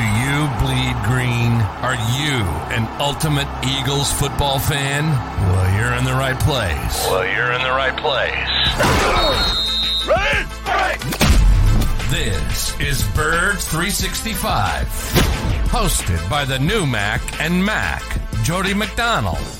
you bleed green? Are you an ultimate Eagles football fan? Well, you're in the right place. Well, you're in the right place. This is Bird 365, hosted by the new Mac and Mac, Jody McDonald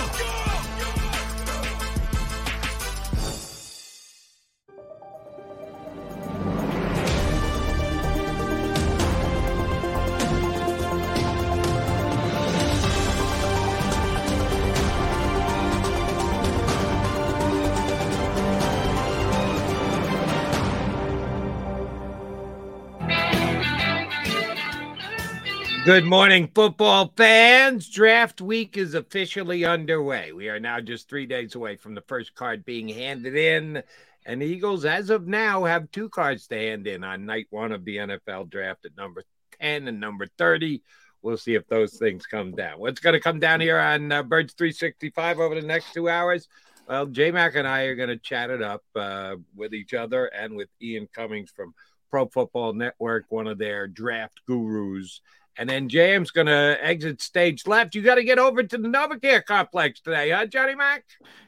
Good morning, football fans. Draft week is officially underway. We are now just three days away from the first card being handed in. And the Eagles, as of now, have two cards to hand in on night one of the NFL draft at number 10 and number 30. We'll see if those things come down. What's going to come down here on uh, Birds 365 over the next two hours? Well, J Mac and I are going to chat it up uh, with each other and with Ian Cummings from Pro Football Network, one of their draft gurus. And then James going to exit stage left. You got to get over to the Novacare complex today, huh, Johnny Mac?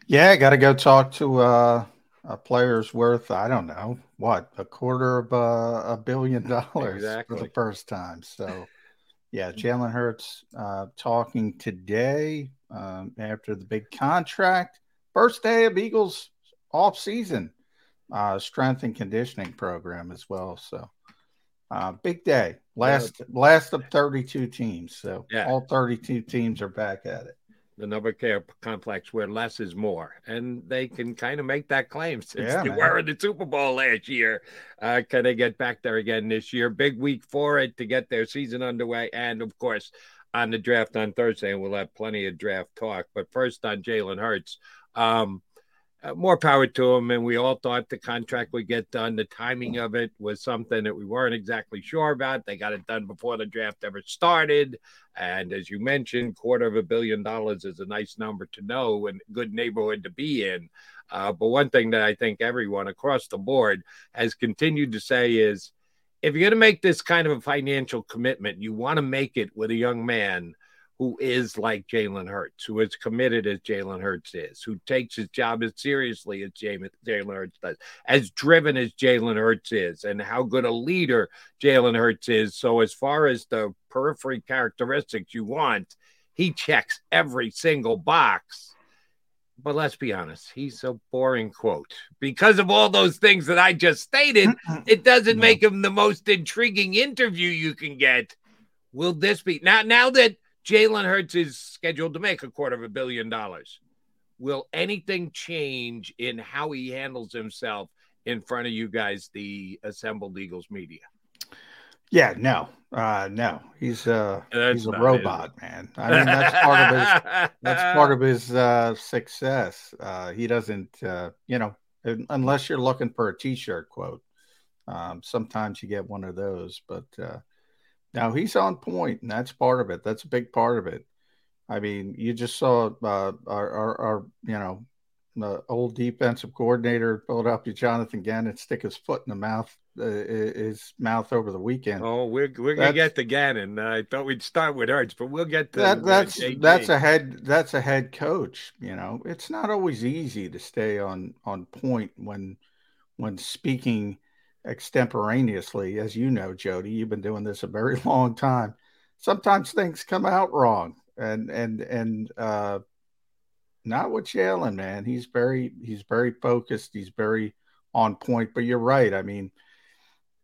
Yeah, got to go talk to uh, a player's worth, I don't know, what, a quarter of uh, a billion dollars Exactly. for the first time. So, yeah, Jalen Hurts uh, talking today um, after the big contract. First day of Eagles off season uh, strength and conditioning program as well. So, uh, big day. Last last of 32 teams. So, Yeah. all 32 teams are back at it. The NovaCare complex where less is more. And they can kind of make that claim since Yeah, they man. were in the Super Bowl last year. Uh, can they get back there again this year? Big week for it to get their season underway. And of course, on the draft on Thursday, and we'll have plenty of draft talk. But first on Jalen Hurts. Um, uh, more power to him. And we all thought the contract would get done. The timing of it was something that we weren't exactly sure about. They got it done before the draft ever started. And as you mentioned, quarter of a billion dollars is a nice number to know and good neighborhood to be in. Uh, but one thing that I think everyone across the board has continued to say is if you're going to make this kind of a financial commitment, you want to make it with a young man who is like Jalen Hurts, who is committed as Jalen Hurts is, who takes his job as seriously as Jalen Hurts does, as driven as Jalen Hurts is, and how good a leader Jalen Hurts is. So, as far as the periphery characteristics you want, he checks every single box. But let's be honest, he's a boring quote. Because of all those things that I just stated, it doesn't No. make him the most intriguing interview you can get. Will this be now? Now that Jalen Hurts is scheduled to make a quarter of a billion dollars, will anything change in how he handles himself in front of you guys, the assembled Eagles media? Yeah, no, uh, no, he's uh, That's he's a robot, man. I mean, that's part of his that's part of his uh, success. Uh, he doesn't, uh, you know, unless you're looking for a T-shirt quote. Um, sometimes you get one of those, but uh, now he's on point, and that's part of it. That's a big part of it. I mean, you just saw uh, our, our, our, you know, the old defensive coordinator, Philadelphia, Jonathan Gannon, stick his foot in the mouth uh, his mouth over the weekend. Oh, we're we're gonna get to Gannon. I thought we'd start with Hurts, but we'll get to that. That's uh, that's a head that's a head coach. You know, it's not always easy to stay on on point when when speaking extemporaneously, as you know, Jody. You've been doing this a very long time. Sometimes things come out wrong, and and and uh, not with Jalen, man. He's very he's very focused. He's very on point. But you're right. I mean,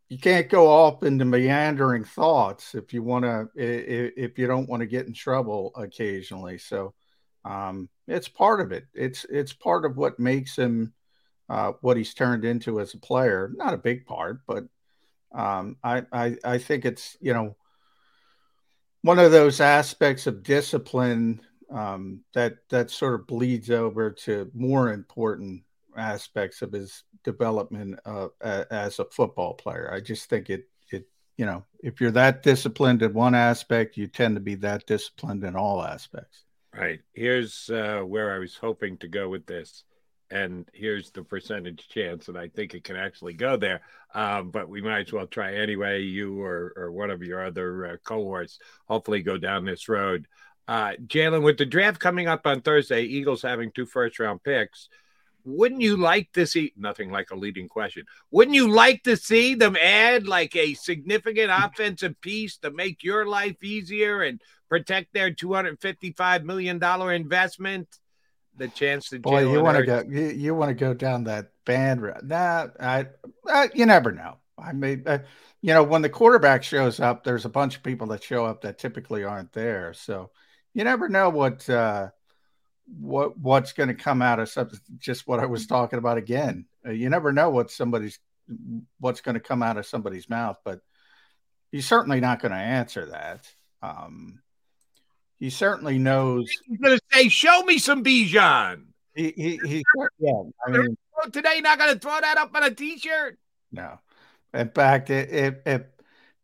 you can't go off into meandering thoughts if you want to if you don't want to get in trouble occasionally. So um, it's part of it. It's it's part of what makes him uh, what he's turned into as a player. Not a big part, but um, I, I I think it's you know one of those aspects of discipline um, that that sort of bleeds over to more important aspects of his development uh, as a football player. I just think it it you know if you're that disciplined in one aspect, you tend to be that disciplined in all aspects. Right. Here's uh, where I was hoping to go with this, and here's the percentage chance, and I think it can actually go there. Um, but we might as well try anyway. You or or one of your other uh, cohorts hopefully go down this road. Uh, Jalen, with the draft coming up on Thursday, Eagles having two first round picks wouldn't you like to see nothing like a leading question? Wouldn't you like to see them add like a significant offensive piece to make your life easier and protect their two hundred fifty-five million dollar investment? The chance to boy, you want to go, you, you want to go down that band? Nah, I, I you never know. I mean, uh, you know, when the quarterback shows up, there's a bunch of people that show up that typically aren't there. So you never know what. uh what what's going to come out of something just what i was talking about again uh, you never know what somebody's what's going to come out of somebody's mouth but you're certainly not going to answer that um he certainly knows he's going to say show me some bijan he, he, he yeah i mean today not going to throw that up on a t-shirt no in fact if, if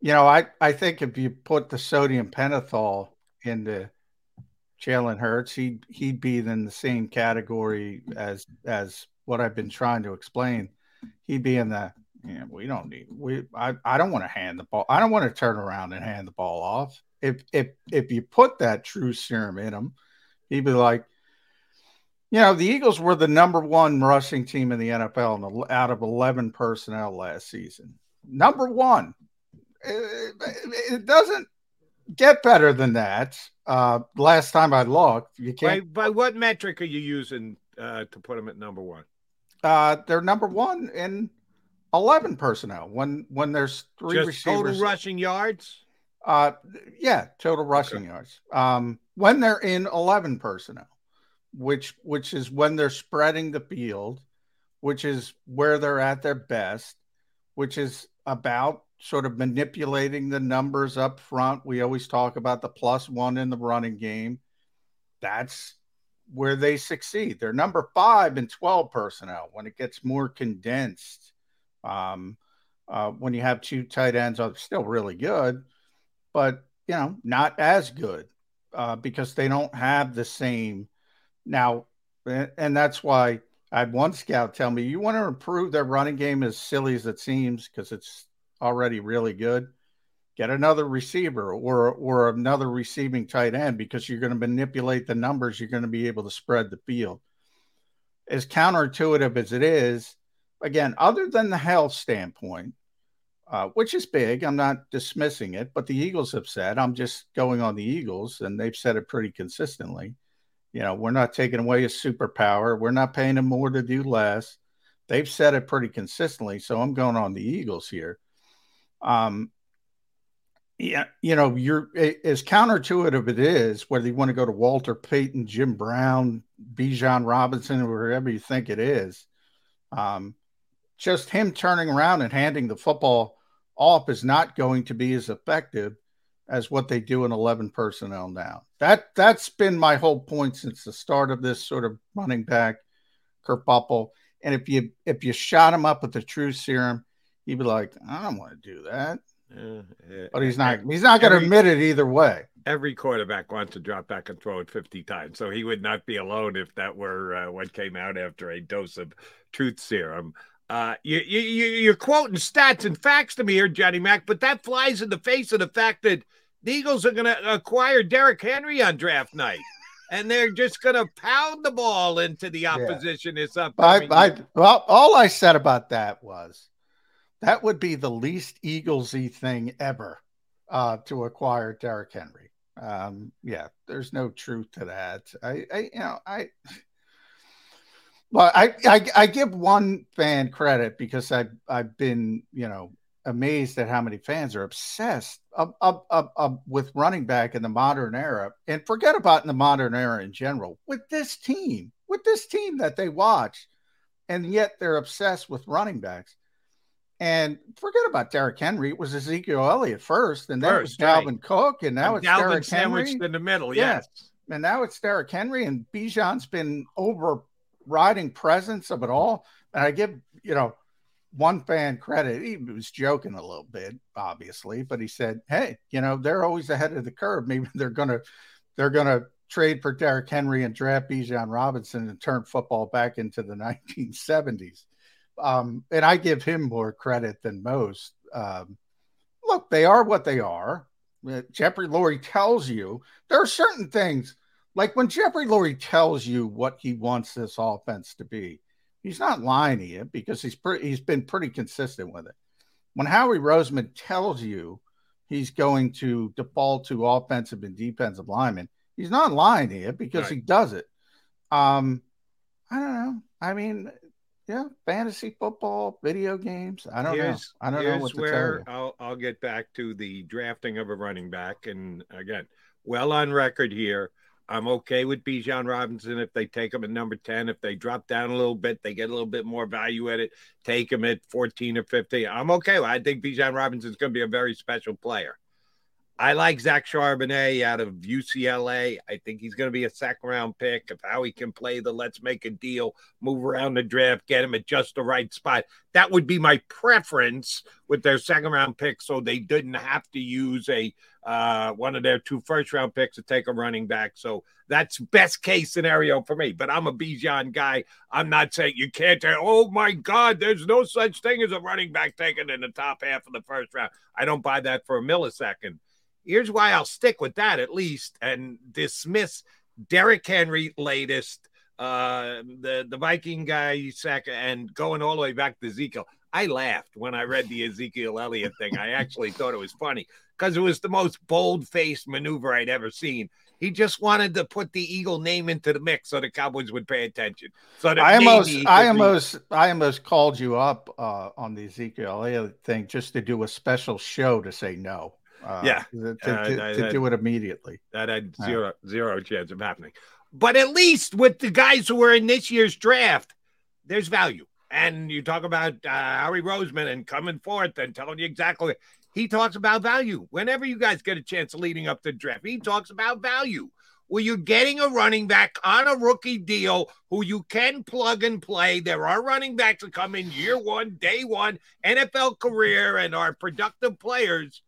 you know i i think if you put the sodium pentothal into Jalen Hurts, he'd he'd be in the same category as as what I've been trying to explain. He'd be in the yeah, we don't need we I, I don't want to hand the ball. I don't want to turn around and hand the ball off. If if if you put that true serum in him, he'd be like, you know, the Eagles were the number one rushing team in the NFL out of 11 personnel last season. Number one. It, it doesn't get better than that. Uh, last time I looked, you can't. By, by what metric are you using uh, to put them at number one? Uh, they're number one in eleven personnel. When when there's three Just receivers, total rushing yards. Uh, yeah, total rushing okay. yards. Um, when they're in eleven personnel, which which is when they're spreading the field, which is where they're at their best, which is about sort of manipulating the numbers up front. We always talk about the plus one in the running game. That's where they succeed. They're number five in 12 personnel when it gets more condensed. Um, uh, when you have two tight ends, are still really good, but you know, not as good uh, because they don't have the same now. And that's why I had one scout tell me, you want to improve their running game as silly as it seems, because it's already really good, get another receiver or or another receiving tight end because you're going to manipulate the numbers. You're going to be able to spread the field. As counterintuitive as it is, again, other than the health standpoint, uh, which is big, I'm not dismissing it, but the Eagles have said, I'm just going on the Eagles, and they've said it pretty consistently. You know, we're not taking away a superpower. We're not paying them more to do less. They've said it pretty consistently. So I'm going on the Eagles here. Um, yeah, you know, you're as counterintuitive it is, whether you want to go to Walter Payton, Jim Brown, Bijan Robinson, or wherever you think it is. Um, just him turning around and handing the football off is not going to be as effective as what they do in 11 personnel now. That that's been my whole point since the start of this sort of running back kerfuffle. And if you if you shot him up with the true serum, he'd be like, I don't want to do that. Yeah, but he's not. He's not going to admit it either way. Every quarterback wants to drop back and throw it fifty times, so he would not be alone if that were uh, what came out after a dose of truth serum. Uh, you, you, you're quoting stats and facts to me here, Johnny Mac, but that flies in the face of the fact that the Eagles are going to acquire Derrick Henry on draft night. and they're just going to pound the ball into the opposition yeah. this upcoming I, I, well, all I said about that was that would be the least Eaglesy thing ever uh, to acquire Derrick Henry. Um, yeah, there's no truth to that. I, I you know, I well, I, I, I give one fan credit because I've I've been you know amazed at how many fans are obsessed up, up, up, up with running back in the modern era, and forget about in the modern era in general. With this team, with this team that they watch, and yet they're obsessed with running backs. And forget about Derrick Henry. It was Ezekiel Elliott first, and then first, it was Dalvin right. Cook, and now and it's Dalvin Derrick Henry in the middle. Yes. yes. And now it's Derrick Henry, and Bijan's been overriding presence of it all. And I give you know one fan credit. He was joking a little bit, obviously, but he said, "Hey, you know they're always ahead of the curve. Maybe they're gonna they're gonna trade for Derrick Henry and draft Bijan Robinson and turn football back into the 1970s." Um, and I give him more credit than most. Um, look, they are what they are. Uh, Jeffrey Lurie tells you there are certain things, like when Jeffrey Lurie tells you what he wants this offense to be, he's not lying to you because he's pretty, he's been pretty consistent with it. When Howie Roseman tells you he's going to default to offensive and defensive linemen, he's not lying to you because right. he does it. Um, I don't know. I mean, yeah, fantasy football, video games. I don't here's, know. I don't know what to where tell you. I'll I'll get back to the drafting of a running back, and again, well on record here. I'm okay with Bijan Robinson if they take him at number 10. If they drop down a little bit, they get a little bit more value at it. Take him at 14 or 15. I'm okay. I think Bijan Robinson is going to be a very special player. I like Zach Charbonnet out of UCLA. I think he's going to be a second round pick. Of how he can play the let's make a deal, move around the draft, get him at just the right spot. That would be my preference with their second round pick, so they didn't have to use a uh, one of their two first round picks to take a running back. So that's best case scenario for me. But I'm a Bijan guy. I'm not saying you can't. Say, oh my God, there's no such thing as a running back taken in the top half of the first round. I don't buy that for a millisecond. Here's why I'll stick with that at least and dismiss Derrick Henry latest, uh, the the Viking guy second, and going all the way back to Ezekiel. I laughed when I read the Ezekiel Elliott thing. I actually thought it was funny because it was the most bold faced maneuver I'd ever seen. He just wanted to put the Eagle name into the mix so the Cowboys would pay attention. So I almost, I almost, I almost called you up uh, on the Ezekiel Elliott thing just to do a special show to say no. Uh, yeah, to, to, uh, to do it immediately. That had zero zero chance of happening. But at least with the guys who were in this year's draft, there's value. And you talk about uh, Howie Roseman and coming forth and telling you exactly. He talks about value. Whenever you guys get a chance leading up the draft, he talks about value. Well, you're getting a running back on a rookie deal who you can plug and play. There are running backs that come in year one, day one, NFL career, and are productive players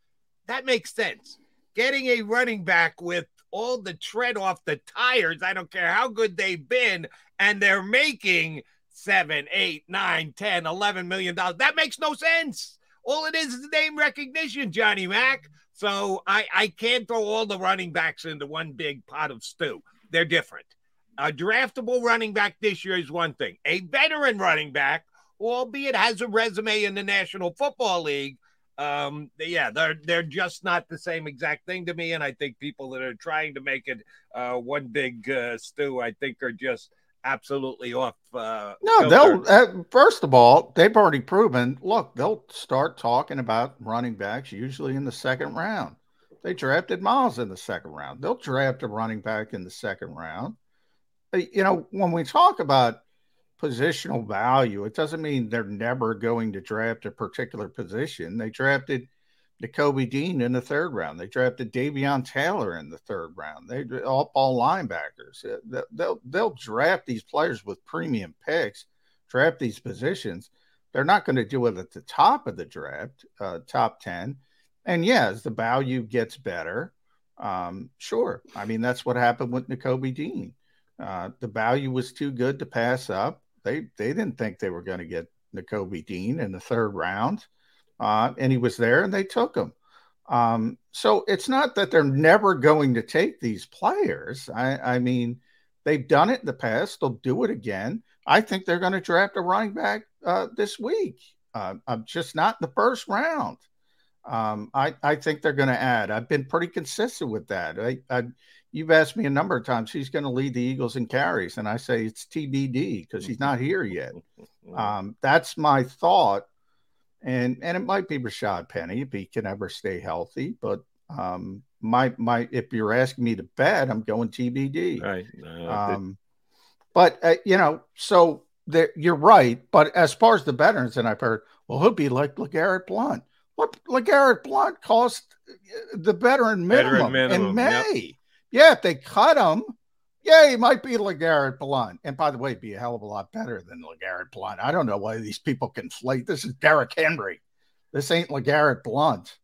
that makes sense. Getting a running back with all the tread off the tires, I don't care how good they've been, and they're making seven, eight, nine, ten, eleven million dollars. That makes no sense. All it is is name recognition, Johnny Mac. So I, I can't throw all the running backs into one big pot of stew. They're different. A draftable running back this year is one thing. A veteran running back, albeit has a resume in the National Football League, um yeah they're they're just not the same exact thing to me and i think people that are trying to make it uh one big uh, stew i think are just absolutely off uh no they'll uh, first of all they've already proven look they'll start talking about running backs usually in the second round. They drafted miles in the second round. They'll draft a running back in the second round. You know when we talk about positional value. It doesn't mean they're never going to draft a particular position. They drafted Nakobe Dean in the third round. They drafted Davion Taylor in the third round. They all ball linebackers. Uh, they'll they'll draft these players with premium picks, draft these positions. They're not going to do it at the top of the draft, uh, top ten. And yeah, as the value gets better, um, sure. I mean that's what happened with Nakobe Dean. Uh, the value was too good to pass up they they didn't think they were going to get Nakobe Dean in the third round, uh, and he was there, and they took him. Um, so it's not that they're never going to take these players. I, I mean, they've done it in the past; they'll do it again. I think they're going to draft a running back uh, this week. Uh, I'm just not the first round. Um, I, I think they're going to add. I've been pretty consistent with that. I, I, you've asked me a number of times who's going to lead the Eagles in carries, and I say it's TBD because he's not here yet. Um, that's my thought, and and it might be Rashad Penny if he can ever stay healthy. But um, my my if you're asking me to bet, I'm going TBD. Right. Uh, Um, but uh, you know, so there, you're right. But as far as the veterans, and I've heard, well, he'll be like Legarrette Blunt. What Legarrette Blunt cost uh, the veteran minimum, Veteran minimum, in May. Yeah, if they cut him, yeah, he might be Legarrette Blunt. And by the way, be a hell of a lot better than Legarrette Blunt. I don't know why these people conflate. This is Derrick Henry. This ain't Legarrette Blunt,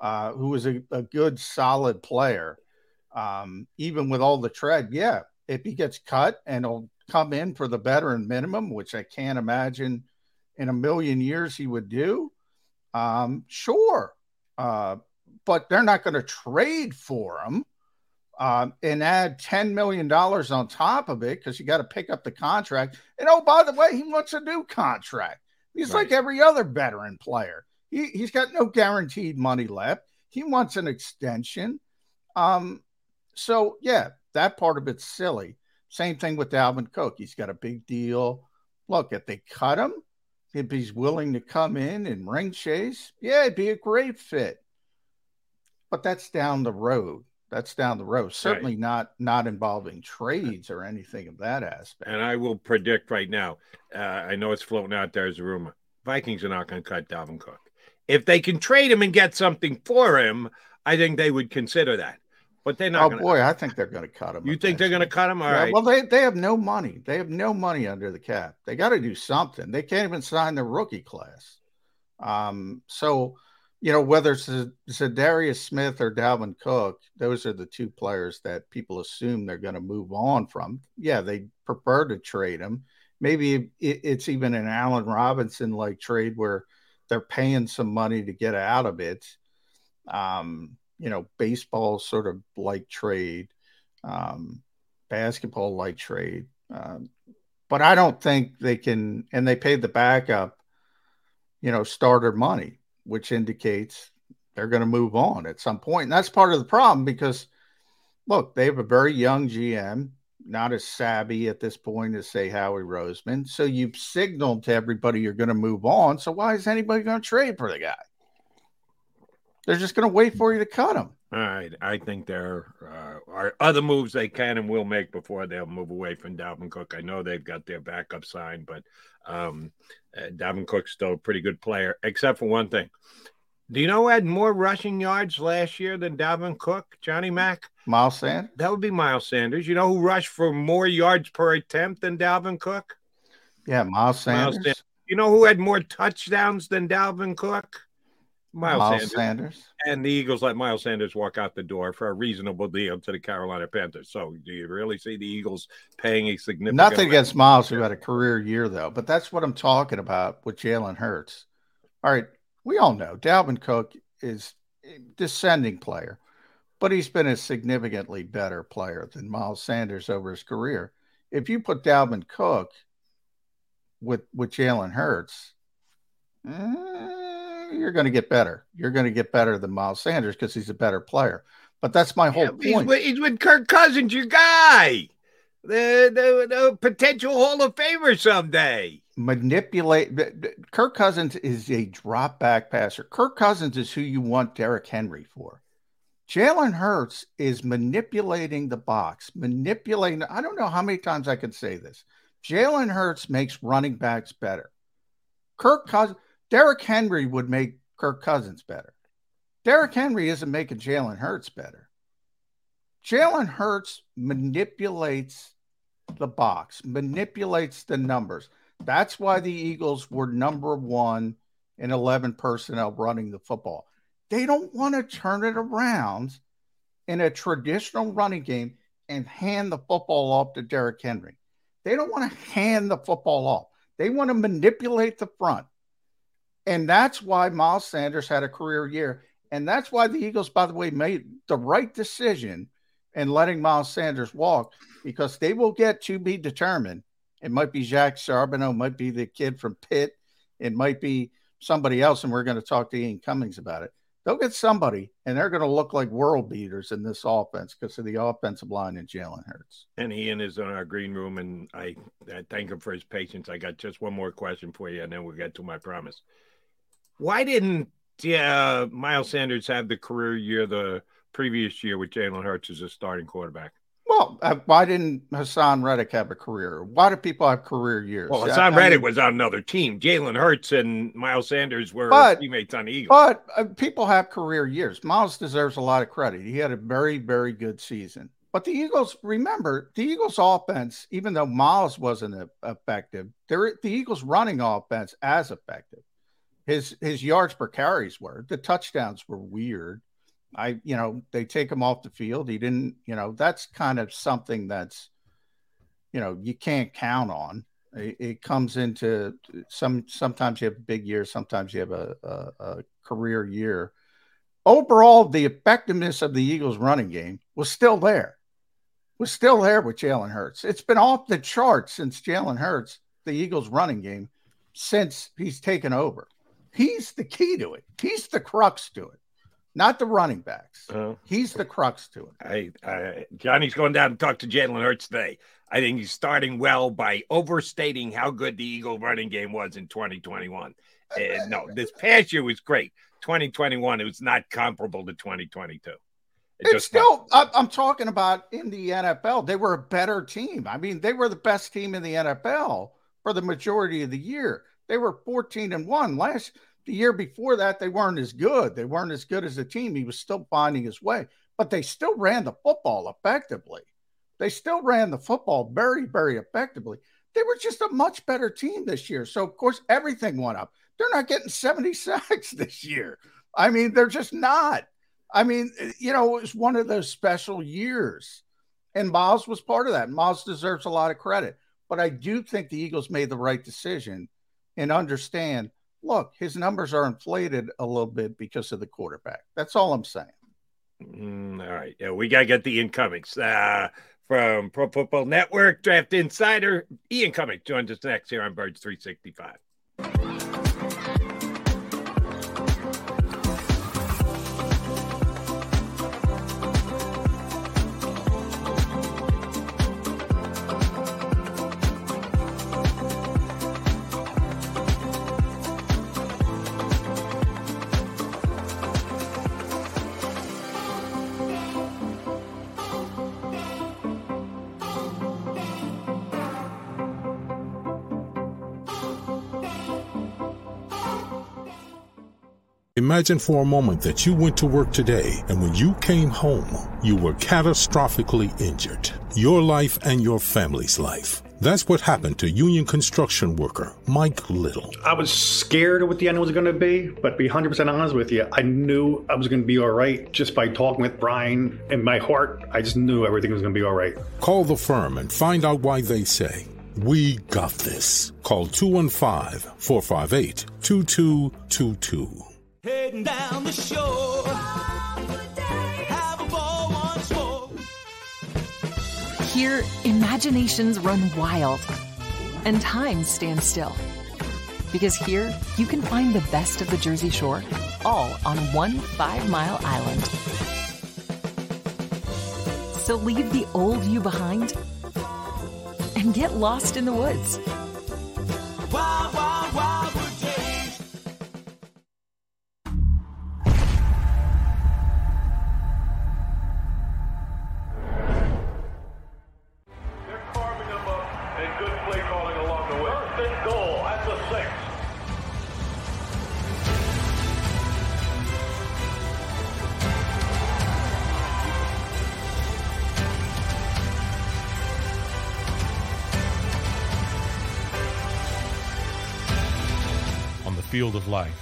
uh, who was a, a good, solid player. Um, even with all the tread, yeah, if he gets cut and he'll come in for the veteran minimum, which I can't imagine in a million years he would do, um, sure. Uh, but they're not going to trade for him um, and add $10 million on top of it because you got to pick up the contract. And oh, by the way, he wants a new contract. He's Right. like every other veteran player. He, he's got no guaranteed money left. He wants an extension. Um, so, yeah, that part of it's silly. Same thing with Dalvin Cook. He's got a big deal. Look, if they cut him, if he's willing to come in and ring chase, yeah, it'd be a great fit. But that's down the road. That's down the road. Certainly not not involving trades or anything of that aspect. and I will predict right now. Uh, I know it's floating out there as a rumor. Vikings are not going to cut Dalvin Cook. If they can trade him and get something for him, I think they would consider that. But they're not. Oh gonna, boy, I think they're going to cut him. You think they're going to cut him? All Yeah, right. Well, they, they have no money. They have no money under the cap. They got to do something. They can't even sign the rookie class. Um, so, you know, whether it's Za'Darius Smith or Dalvin Cook, those are the two players that people assume they're going to move on from. Yeah, they prefer to trade them. Maybe it's even an Allen Robinson like trade where they're paying some money to get out of it. Um, you know, baseball sort of like trade, um, basketball like trade. Um, but I don't think they can, and they paid the backup, you know, starter money, which indicates they're going to move on at some point. And that's part of the problem because, look, they have a very young GM, not as savvy at this point as, say, Howie Roseman. So you've signaled to everybody you're going to move on. So why is anybody going to trade for the guy? They're just going to wait for you to cut him. All right. I think there uh, are other moves they can and will make before they'll move away from Dalvin Cook. I know they've got their backup signed, but um, uh, Dalvin Cook's still a pretty good player, except for one thing. Do you know who had more rushing yards last year than Dalvin Cook, Johnny Mack? Miles Sanders? That would be Miles Sanders. You know who rushed for more yards per attempt than Dalvin Cook? Yeah, Miles Miles Sanders. Sanders. You know who had more touchdowns than Dalvin Cook? Miles, Miles Sanders. Sanders. And the Eagles let Miles Sanders walk out the door for a reasonable deal to the Carolina Panthers. So, do you really see the Eagles paying a significant? Nothing against Miles, who had a career year, though. But that's what I'm talking about with Jalen Hurts. All right. We all know Dalvin Cook is a descending player, but he's been a significantly better player than Miles Sanders over his career. If you put Dalvin Cook with, with Jalen Hurts, eh, you're going to get better. You're going to get better than Miles Sanders because he's a better player. But that's my whole Yeah, he's, point. with, he's with Kirk Cousins, your guy, the, the the potential Hall of Famer someday. manipulate. Kirk Cousins is a drop back passer. Kirk Cousins is who you want Derrick Henry for. Jalen Hurts is manipulating the box, manipulating. I don't know how many times I can say this. Jalen Hurts makes running backs better. Kirk Cousins, Derrick Henry would make Kirk Cousins better. Derrick Henry isn't making Jalen Hurts better. Jalen Hurts manipulates the box, manipulates the numbers. That's why the Eagles were number one in 11 personnel running the football. They don't want to turn it around in a traditional running game and hand the football off to Derrick Henry. They don't want to hand the football off. They want to manipulate the front. And that's why Miles Sanders had a career year. And that's why the Eagles, by the way, made the right decision in letting Miles Sanders walk because they will get to be determined. It might be Zach Charbonnet, might be the kid from Pitt, it might be somebody else, and we're going to talk to Ian Cummings about it. They'll get somebody, and they're going to look like world beaters in this offense because of the offensive line and Jalen Hurts. And Ian is in our green room, and I, I thank him for his patience. I got just one more question for you, and then we'll get to my promise. Why didn't yeah, Miles Sanders have the career year the previous year with Jalen Hurts as a starting quarterback? Well, uh, why didn't Haason Reddick have a career? Why do people have career years? Well, Haason Reddick was on another team. Jalen Hurts and Miles Sanders were but, teammates on the Eagles. But uh, people have career years. Miles deserves a lot of credit. He had a very, very good season. But the Eagles, remember, the Eagles' offense, even though Miles wasn't effective, the Eagles' running offense as effective. His his yards per carries were. The touchdowns were weird. I, you know, they take him off the field. He didn't, you know, that's kind of something that's, you know, you can't count on. It, it comes into some. Sometimes you have a big year. Sometimes you have a, a, a career year. Overall, the effectiveness of the Eagles' running game was still there. Was still there with Jalen Hurts. It's been off the charts since Jalen Hurts, the Eagles' running game, since he's taken over. He's the key to it. He's the crux to it not the running backs. Uh, he's the crux to it. I, I, Johnny's going down to talk to Jalen Hurts today. I think he's starting well by overstating how good the Eagle running game was in 2021. And no, this past year was great. 2021, it was not comparable to 2022. It it's still, I'm talking about in the NFL, they were a better team. I mean, they were the best team in the NFL for the majority of the year. They were 14 and 1 last the year before that, they weren't as good. They weren't as good as a team. He was still finding his way, but they still ran the football effectively. They still ran the football very, very effectively. They were just a much better team this year. So, of course, everything went up. They're not getting 70 sacks this year. I mean, they're just not. I mean, you know, it was one of those special years. And Miles was part of that. Miles deserves a lot of credit. But I do think the Eagles made the right decision and understand look, his numbers are inflated a little bit because of the quarterback. That's all I'm saying. Mm, all right. Yeah, we got to get the Ian Cummings. Uh, from Pro Football Network, Draft Insider, Ian Cummings joins us next here on Birds 365. Imagine for a moment that you went to work today and when you came home, you were catastrophically injured. Your life and your family's life. That's what happened to union construction worker Mike Little. I was scared of what the end was going to be, but to be 100% honest with you, I knew I was going to be all right just by talking with Brian. In my heart, I just knew everything was going to be all right. Call the firm and find out why they say, We got this. Call 215 458 2222 heading down the shore. Here, imaginations run wild and time stands still. Because here, you can find the best of the Jersey Shore all on one five mile island. So leave the old you behind and get lost in the woods. Wow, wow, field of life,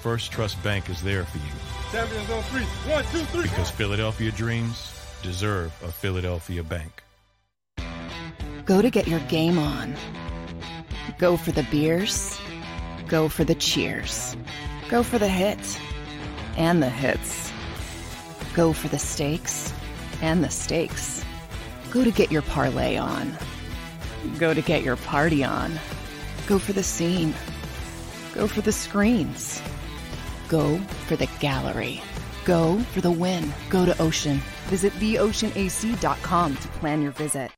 First Trust Bank is there for you. Champions on three. One, two, three. Because Philadelphia dreams deserve a Philadelphia bank. Go to get your game on. Go for the beers. Go for the cheers. Go for the hits and the hits. Go for the stakes and the stakes. Go to get your parlay on. Go to get your party on. Go for the scene. Go for the screens. Go for the gallery. Go for the win. Go to Ocean. Visit theoceanac.com to plan your visit.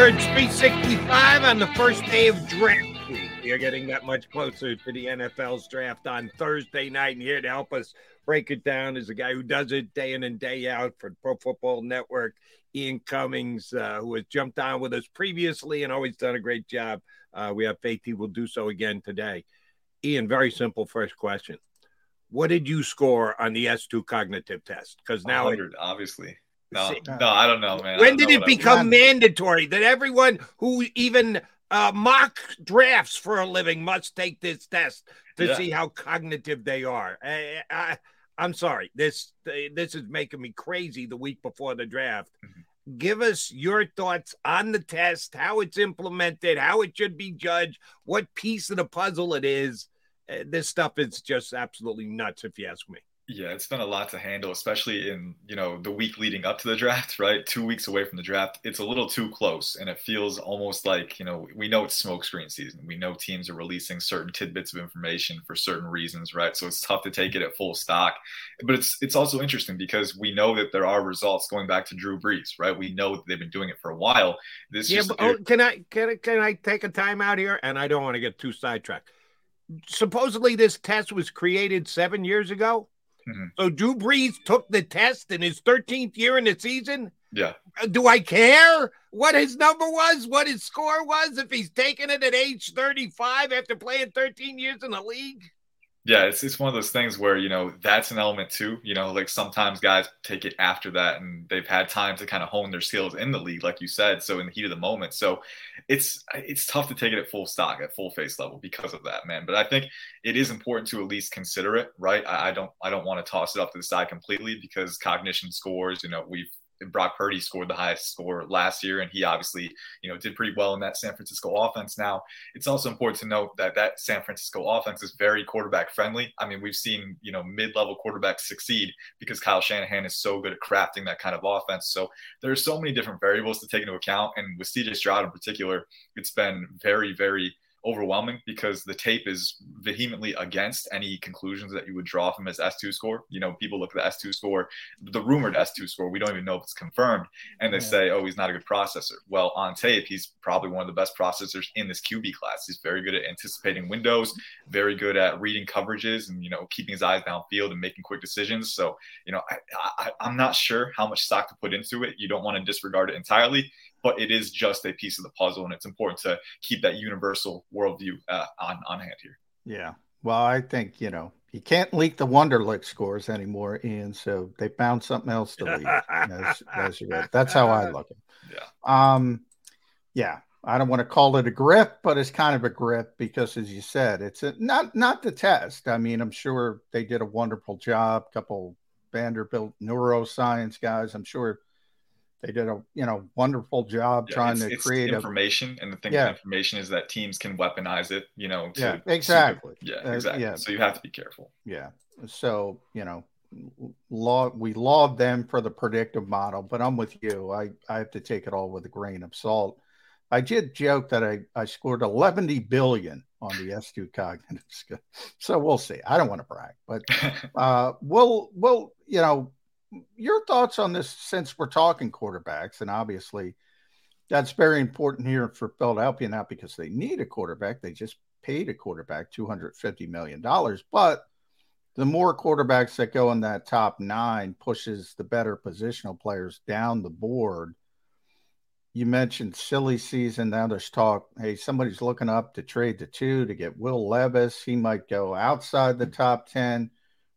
Birds 365 on the first day of draft week. We are getting that much closer to the NFL's draft on Thursday night. And here to help us break it down is a guy who does it day in and day out for Pro Football Network, Ian Cummings, uh, who has jumped on with us previously and always done a great job. Uh, we have faith he will do so again today. Ian, very simple first question. What did you score on the S2 cognitive test? Because now 100, obviously. No, no, I don't know, man. When did it become mandatory that everyone who even uh, mock drafts for a living must take this test to Yeah. see how cognitive they are? I, I, I'm sorry, this this is making me crazy. The week before the draft, Mm-hmm. give us your thoughts on the test, how it's implemented, how it should be judged, what piece of the puzzle it is. Uh, this stuff is just absolutely nuts, if you ask me. Yeah, it's been a lot to handle, especially in you know the week leading up to the draft, right? Two weeks away from the draft, it's a little too close, and it feels almost like you know we know it's smokescreen season. We know teams are releasing certain tidbits of information for certain reasons, right? So it's tough to take it at full stock. But it's it's also interesting because we know that there are results going back to Drew Brees, right? We know that they've been doing it for a while. This yeah, but, oh, can I can I, can I take a time out here? And I don't want to get too sidetracked. Supposedly, this test was created seven years ago. Mhm. So Drew Brees took the test in his 13th year in the season. yeah. Uh, Do I care what his number was, what his score was, if he's taking it at age 35 after playing 13 years in the league? Yeah, it's it's one of those things where you know that's an element too. You know, like sometimes guys take it after that, and they've had time to kind of hone their skills in the league, like you said. So in the heat of the moment, so it's it's tough to take it at full stock, at full face level because of that, man. But I think it is important to at least consider it, right? I, I don't I don't want to toss it up to the side completely because cognition scores. You know, we've Brock Purdy scored the highest score last year, and he obviously, you know, did pretty well in that San Francisco offense. Now, it's also important to note that that San Francisco offense is very quarterback friendly. I mean, we've seen, you know, mid-level quarterbacks succeed because Kyle Shanahan is so good at crafting that kind of offense. So there are so many different variables to take into account, and with CJ Stroud in particular, it's been very, very overwhelming because the tape is vehemently against any conclusions that you would draw from his S2 score. You know, people look at the S2 score, the rumored S2 score, we don't even know if it's confirmed, and they Yeah. say, oh, he's not a good processor. Well, on tape, he's probably one of the best processors in this QB class. He's very good at anticipating windows, very good at reading coverages and, you know, keeping his eyes downfield and making quick decisions. So, you know, I, I, I'm not sure how much stock to put into it. You don't want to disregard it entirely but it is just a piece of the puzzle, and it's important to keep that universal worldview uh, on on hand here. Yeah. Well, I think, you know, you can't leak the Wonderlic scores anymore, Ian. So they found something else to leak. as, as. That's how I look at it. Yeah. Um, yeah. I don't want to call it a grip, but it's kind of a grip because, as you said, it's a, not not the test. I mean, I'm sure they did a wonderful job. couple Vanderbilt neuroscience guys. I'm sure they did a you know wonderful job Yeah, trying it's- to it's create a information, and the thing Yeah. with information is that teams can weaponize it. You know. To, Yeah, to- exactly. yeah, Uh, exactly. yeah. So you have to be careful. Yeah. So, you know, law we laud them for the predictive model, but I'm with you. I, I have to take it all with a grain of salt. I did joke that I, I scored 11 billion on the S2 cognitive skill. So we'll see. I don't want to brag, but uh we'll we'll you know your thoughts on this since we're talking quarterbacks, and obviously that's very important here for Philadelphia, not because they need a quarterback, they just paid a quarterback $250 million. But the more quarterbacks that go in that top nine pushes the better positional players down the board. You mentioned silly season. Now there's talk. Hey, somebody's looking up to trade the two to get Will Levis. He might go outside the top 10.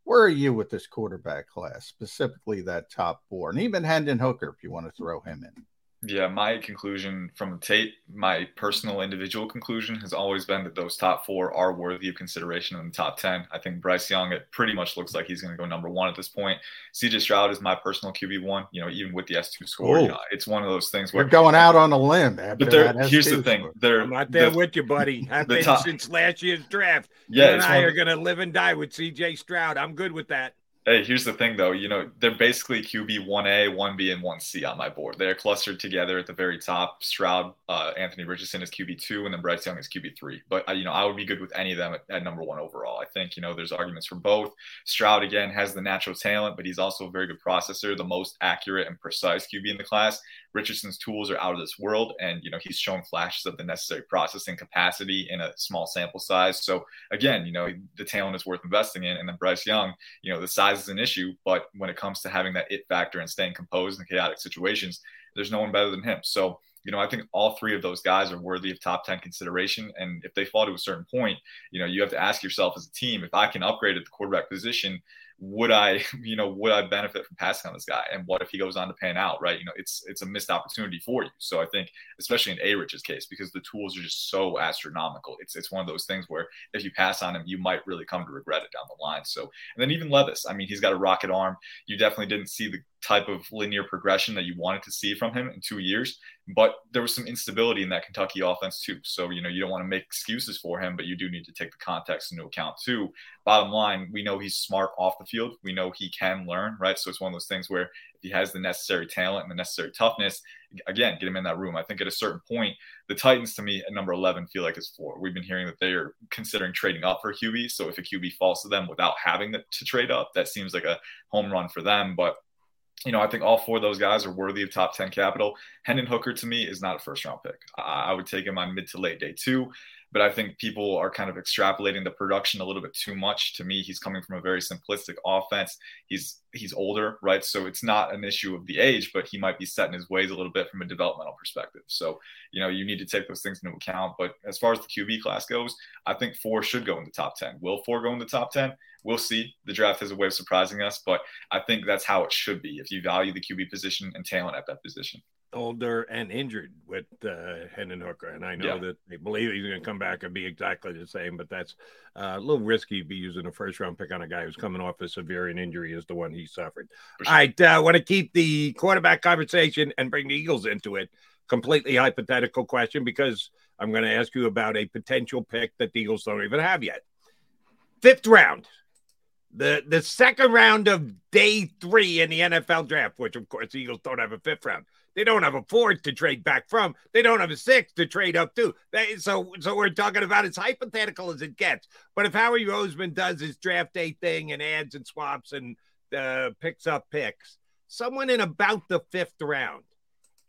Where are you with this quarterback class, specifically that top four, and even Hendon Hooker, if you want to throw him in? Yeah, my conclusion from the tape, my personal individual conclusion has always been that those top four are worthy of consideration in the top 10. I think Bryce Young, it pretty much looks like he's going to go number one at this point. CJ Stroud is my personal QB1, you know, even with the S2 score. You oh. know, it's one of those things where you're going out on a limb. But here's the thing. They're, I'm not there the, with you, buddy. I've been top- since last year's draft. Yeah, you and I are going to live and die with CJ Stroud. I'm good with that. Hey, here's the thing though, you know, they're basically QB 1A, 1B, and 1C on my board. They're clustered together at the very top. Stroud, uh, Anthony Richardson is QB2, and then Bryce Young is QB3. But, uh, you know, I would be good with any of them at, at number one overall. I think, you know, there's arguments for both. Stroud, again, has the natural talent, but he's also a very good processor, the most accurate and precise QB in the class. Richardson's tools are out of this world, and, you know, he's shown flashes of the necessary processing capacity in a small sample size. So, again, you know, the talent is worth investing in. And then Bryce Young, you know, the size is an issue, but when it comes to having that it factor and staying composed in chaotic situations, there's no one better than him. So, you know, I think all three of those guys are worthy of top 10 consideration. And if they fall to a certain point, you know, you have to ask yourself as a team, if I can upgrade at the quarterback position, would I, you know, would I benefit from passing on this guy? And what if he goes on to pan out, right? You know, it's it's a missed opportunity for you. So I think, especially in A Rich's case, because the tools are just so astronomical, it's it's one of those things where if you pass on him, you might really come to regret it down the line. So and then even Levis, I mean, he's got a rocket arm. You definitely didn't see the type of linear progression that you wanted to see from him in two years. But there was some instability in that Kentucky offense too. So, you know, you don't want to make excuses for him, but you do need to take the context into account too. Bottom line, we know he's smart off the field. We know he can learn, right? So it's one of those things where if he has the necessary talent and the necessary toughness, again, get him in that room. I think at a certain point, the Titans to me at number 11 feel like it's floor. We've been hearing that they are considering trading up for QB. So if a QB falls to them without having to trade up, that seems like a home run for them. But you know, I think all four of those guys are worthy of top 10 capital. Hendon Hooker to me is not a first round pick. I, I would take him on mid to late day two, but I think people are kind of extrapolating the production a little bit too much. To me, he's coming from a very simplistic offense. He's he's older, right? So it's not an issue of the age, but he might be set in his ways a little bit from a developmental perspective. So, you know, you need to take those things into account. But as far as the QB class goes, I think four should go in the top 10. Will four go in the top 10? We'll see. The draft has a way of surprising us, but I think that's how it should be if you value the QB position and talent at that position. Older and injured with uh, Hendon Hooker, and I know Yeah. that they believe he's going to come back and be exactly the same, but that's uh, a little risky to be using a first round pick on a guy who's coming off as severe an injury as the one he suffered. All right, I uh, want to keep the quarterback conversation and bring the Eagles into it. Completely hypothetical question because I'm going to ask you about a potential pick that the Eagles don't even have yet. Fifth round, the the second round of day three in the NFL draft, which of course the Eagles don't have a fifth round. They don't have a fourth to trade back from. They don't have a sixth to trade up to. They, so so we're talking about as hypothetical as it gets. But if Howie Roseman does his draft day thing and adds and swaps and uh, picks up picks, someone in about the fifth round,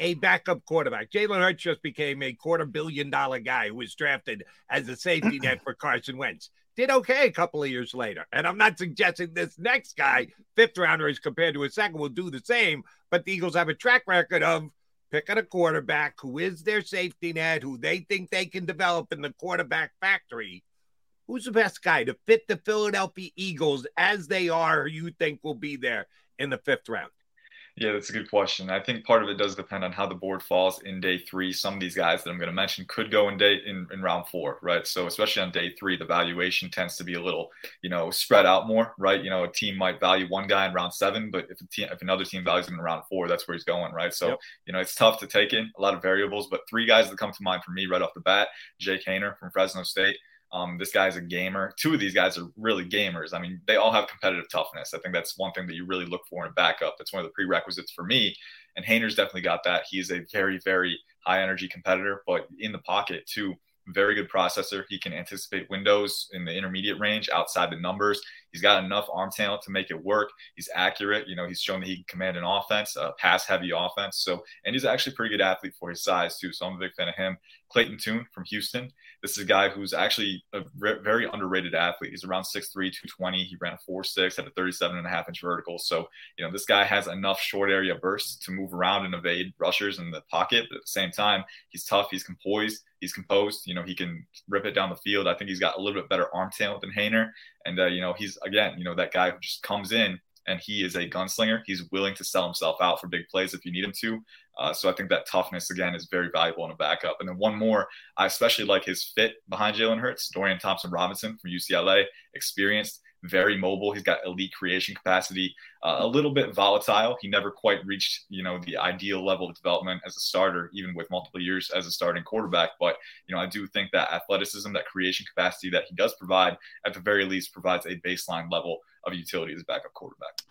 a backup quarterback. Jalen Hurts just became a quarter billion dollar guy who was drafted as a safety net for Carson Wentz. Did okay a couple of years later. And I'm not suggesting this next guy, fifth rounder, as compared to a second, will do the same. But the Eagles have a track record of picking a quarterback who is their safety net, who they think they can develop in the quarterback factory. Who's the best guy to fit the Philadelphia Eagles as they are, who you think will be there in the fifth round? Yeah, that's a good question. I think part of it does depend on how the board falls in day three. Some of these guys that I'm going to mention could go in day in, in round four, right? So especially on day three, the valuation tends to be a little, you know, spread out more, right? You know, a team might value one guy in round seven, but if a team, if another team values him in round four, that's where he's going, right? So Yep. you know, it's tough to take in a lot of variables, but three guys that come to mind for me right off the bat: Jake Haener from Fresno State. Um, this guy's a gamer. Two of these guys are really gamers. I mean, they all have competitive toughness. I think that's one thing that you really look for in a backup. That's one of the prerequisites for me. And Haener's definitely got that. He's a very, very high energy competitor, but in the pocket too. Very good processor. He can anticipate windows in the intermediate range outside the numbers. He's got enough arm talent to make it work. He's accurate. You know, he's shown that he can command an offense, a pass heavy offense. So, and he's actually a pretty good athlete for his size too. So I'm a big fan of him. Clayton Tune from Houston. This is a guy who's actually a re- very underrated athlete. He's around 6'3, 220. He ran a 4'6, had a 37 and a half inch vertical. So, you know, this guy has enough short area bursts to move around and evade rushers in the pocket. But at the same time, he's tough, he's composed, he's composed. You know, he can rip it down the field. I think he's got a little bit better arm talent than Haener. And, uh, you know, he's again, you know, that guy who just comes in and he is a gunslinger. He's willing to sell himself out for big plays if you need him to. Uh, so I think that toughness again is very valuable in a backup. And then one more, I especially like his fit behind Jalen Hurts. Dorian Thompson Robinson from UCLA, experienced, very mobile. He's got elite creation capacity, uh, a little bit volatile. He never quite reached, you know, the ideal level of development as a starter, even with multiple years as a starting quarterback. But, you know, I do think that athleticism, that creation capacity that he does provide, at the very least, provides a baseline level of utility as backup quarterback.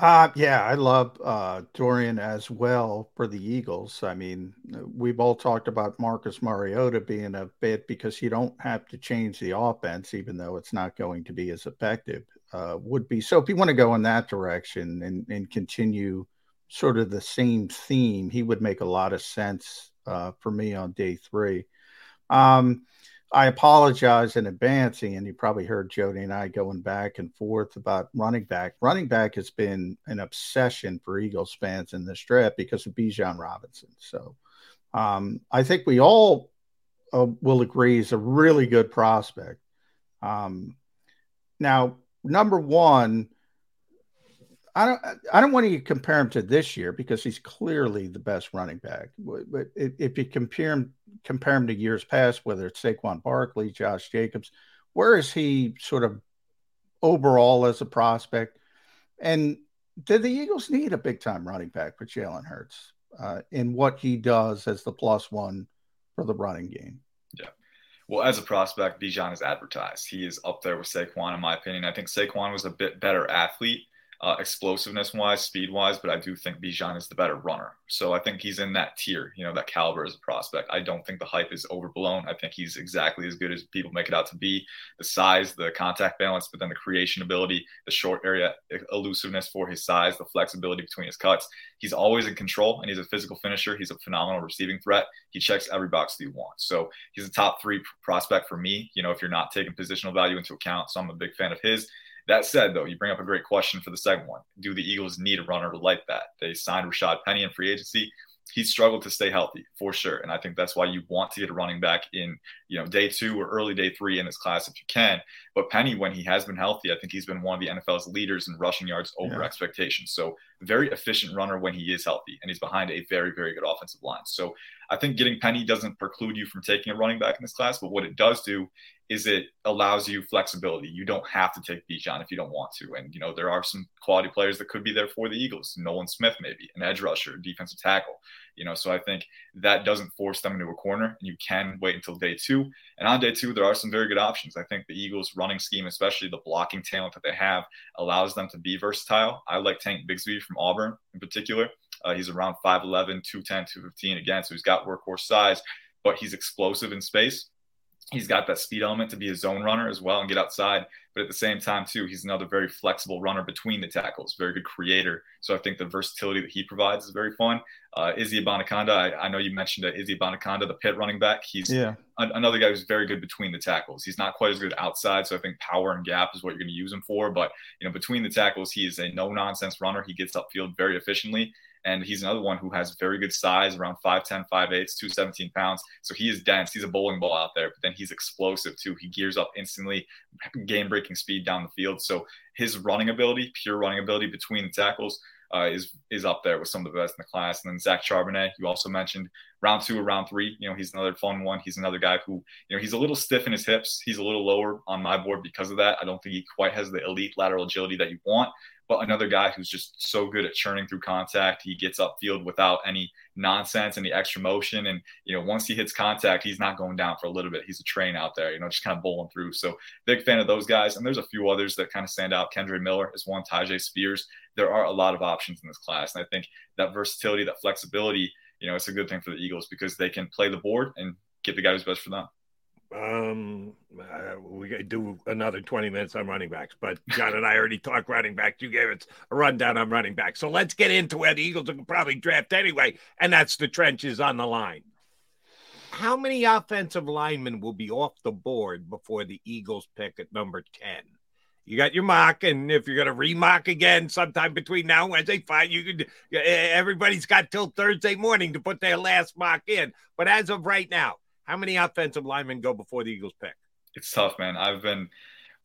Uh, yeah, I love uh, Dorian as well for the Eagles. I mean, we've all talked about Marcus Mariota being a bit because you don't have to change the offense, even though it's not going to be as effective. Uh, would be so if you want to go in that direction and, and continue sort of the same theme, he would make a lot of sense uh, for me on day three. Um, I apologize in advance, and you probably heard Jody and I going back and forth about running back. Running back has been an obsession for Eagles fans in this draft because of Bijan Robinson. So um, I think we all uh, will agree he's a really good prospect. Um, now, number one, I don't I don't want to compare him to this year because he's clearly the best running back. But if you compare him compare him to years past, whether it's Saquon Barkley, Josh Jacobs, where is he sort of overall as a prospect? And did the Eagles need a big time running back for Jalen Hurts uh, in what he does as the plus one for the running game? Yeah. Well, as a prospect, Bijan is advertised. He is up there with Saquon, in my opinion. I think Saquon was a bit better athlete uh, explosiveness wise, speed wise, but I do think Bijan is the better runner. So I think he's in that tier, you know, that caliber as a prospect. I don't think the hype is overblown. I think he's exactly as good as people make it out to be. The size, the contact balance, but then the creation ability, the short area elusiveness for his size, the flexibility between his cuts. He's always in control and he's a physical finisher. He's a phenomenal receiving threat. He checks every box that you want. So he's a top three prospect for me, you know, if you're not taking positional value into account. So I'm a big fan of his. That said, though, you bring up a great question for the second one. Do the Eagles need a runner like that? They signed Rashad Penny in free agency He struggled to stay healthy for sure. And I think that's why you want to get a running back in, you know, day two or early day three in this class if you can. But Penny, when he has been healthy, I think he's been one of the NFL's leaders in rushing yards over yeah. expectations. So very efficient runner when he is healthy, and he's behind a very, very good offensive line. So I think getting Penny doesn't preclude you from taking a running back in this class, but what it does do is it allows you flexibility. You don't have to take Bijan if you don't want to. And, you know, there are some quality players that could be there for the Eagles. Nolan Smith, maybe, an edge rusher, defensive tackle. You know, so I think that doesn't force them into a corner, and you can wait until day two. And on day two, there are some very good options. I think the Eagles' running scheme, especially the blocking talent that they have, allows them to be versatile. I like Tank Bigsby from Auburn in particular. Uh, he's around 5'11, 210, 215 again, so he's got workhorse size, but he's explosive in space he's got that speed element to be a zone runner as well and get outside. But at the same time, too, he's another very flexible runner between the tackles, very good creator. So I think the versatility that he provides is very fun. Uh, Izzy Abanikanda, I, I, know you mentioned uh, Izzy Abanikanda, the Pitt running back. He's yeah. a, another guy who's very good between the tackles. He's not quite as good outside, so I think power and gap is what you're going to use him for. But you know, between the tackles, he is a no nonsense runner. He gets upfield very efficiently. And he's another one who has very good size, around 5'10, 5'8, 217 pounds. So he is dense. He's a bowling ball out there, but then he's explosive too. He gears up instantly, game breaking speed down the field. So his running ability, pure running ability between the tackles, uh, is is up there with some of the best in the class. And then Zach Charbonnet, you also mentioned round two or round three. You know, he's another fun one. He's another guy who, you know, he's a little stiff in his hips. He's a little lower on my board because of that. I don't think he quite has the elite lateral agility that you want but another guy who's just so good at churning through contact. He gets upfield without any nonsense, any extra motion. And, you know, once he hits contact, he's not going down for a little bit. He's a train out there, you know, just kind of bowling through. So big fan of those guys. And there's a few others that kind of stand out. Kendre Miller is one, Tyjae Spears. There are a lot of options in this class. And I think that versatility, that flexibility, you know, it's a good thing for the Eagles because they can play the board and get the guy who's best for them. Um, uh, we do another 20 minutes on running backs, but John and I already talked running backs. You gave us a rundown on running backs. So let's get into where the Eagles will probably draft anyway, and that's the trenches on the line. How many offensive linemen will be off the board before the Eagles pick at number 10? You got your mock, and if you're going to remock again sometime between now and Wednesday, fine. You could. Everybody's got till Thursday morning to put their last mock in. But as of right now, how many offensive linemen go before the Eagles pick? It's tough, man. I've been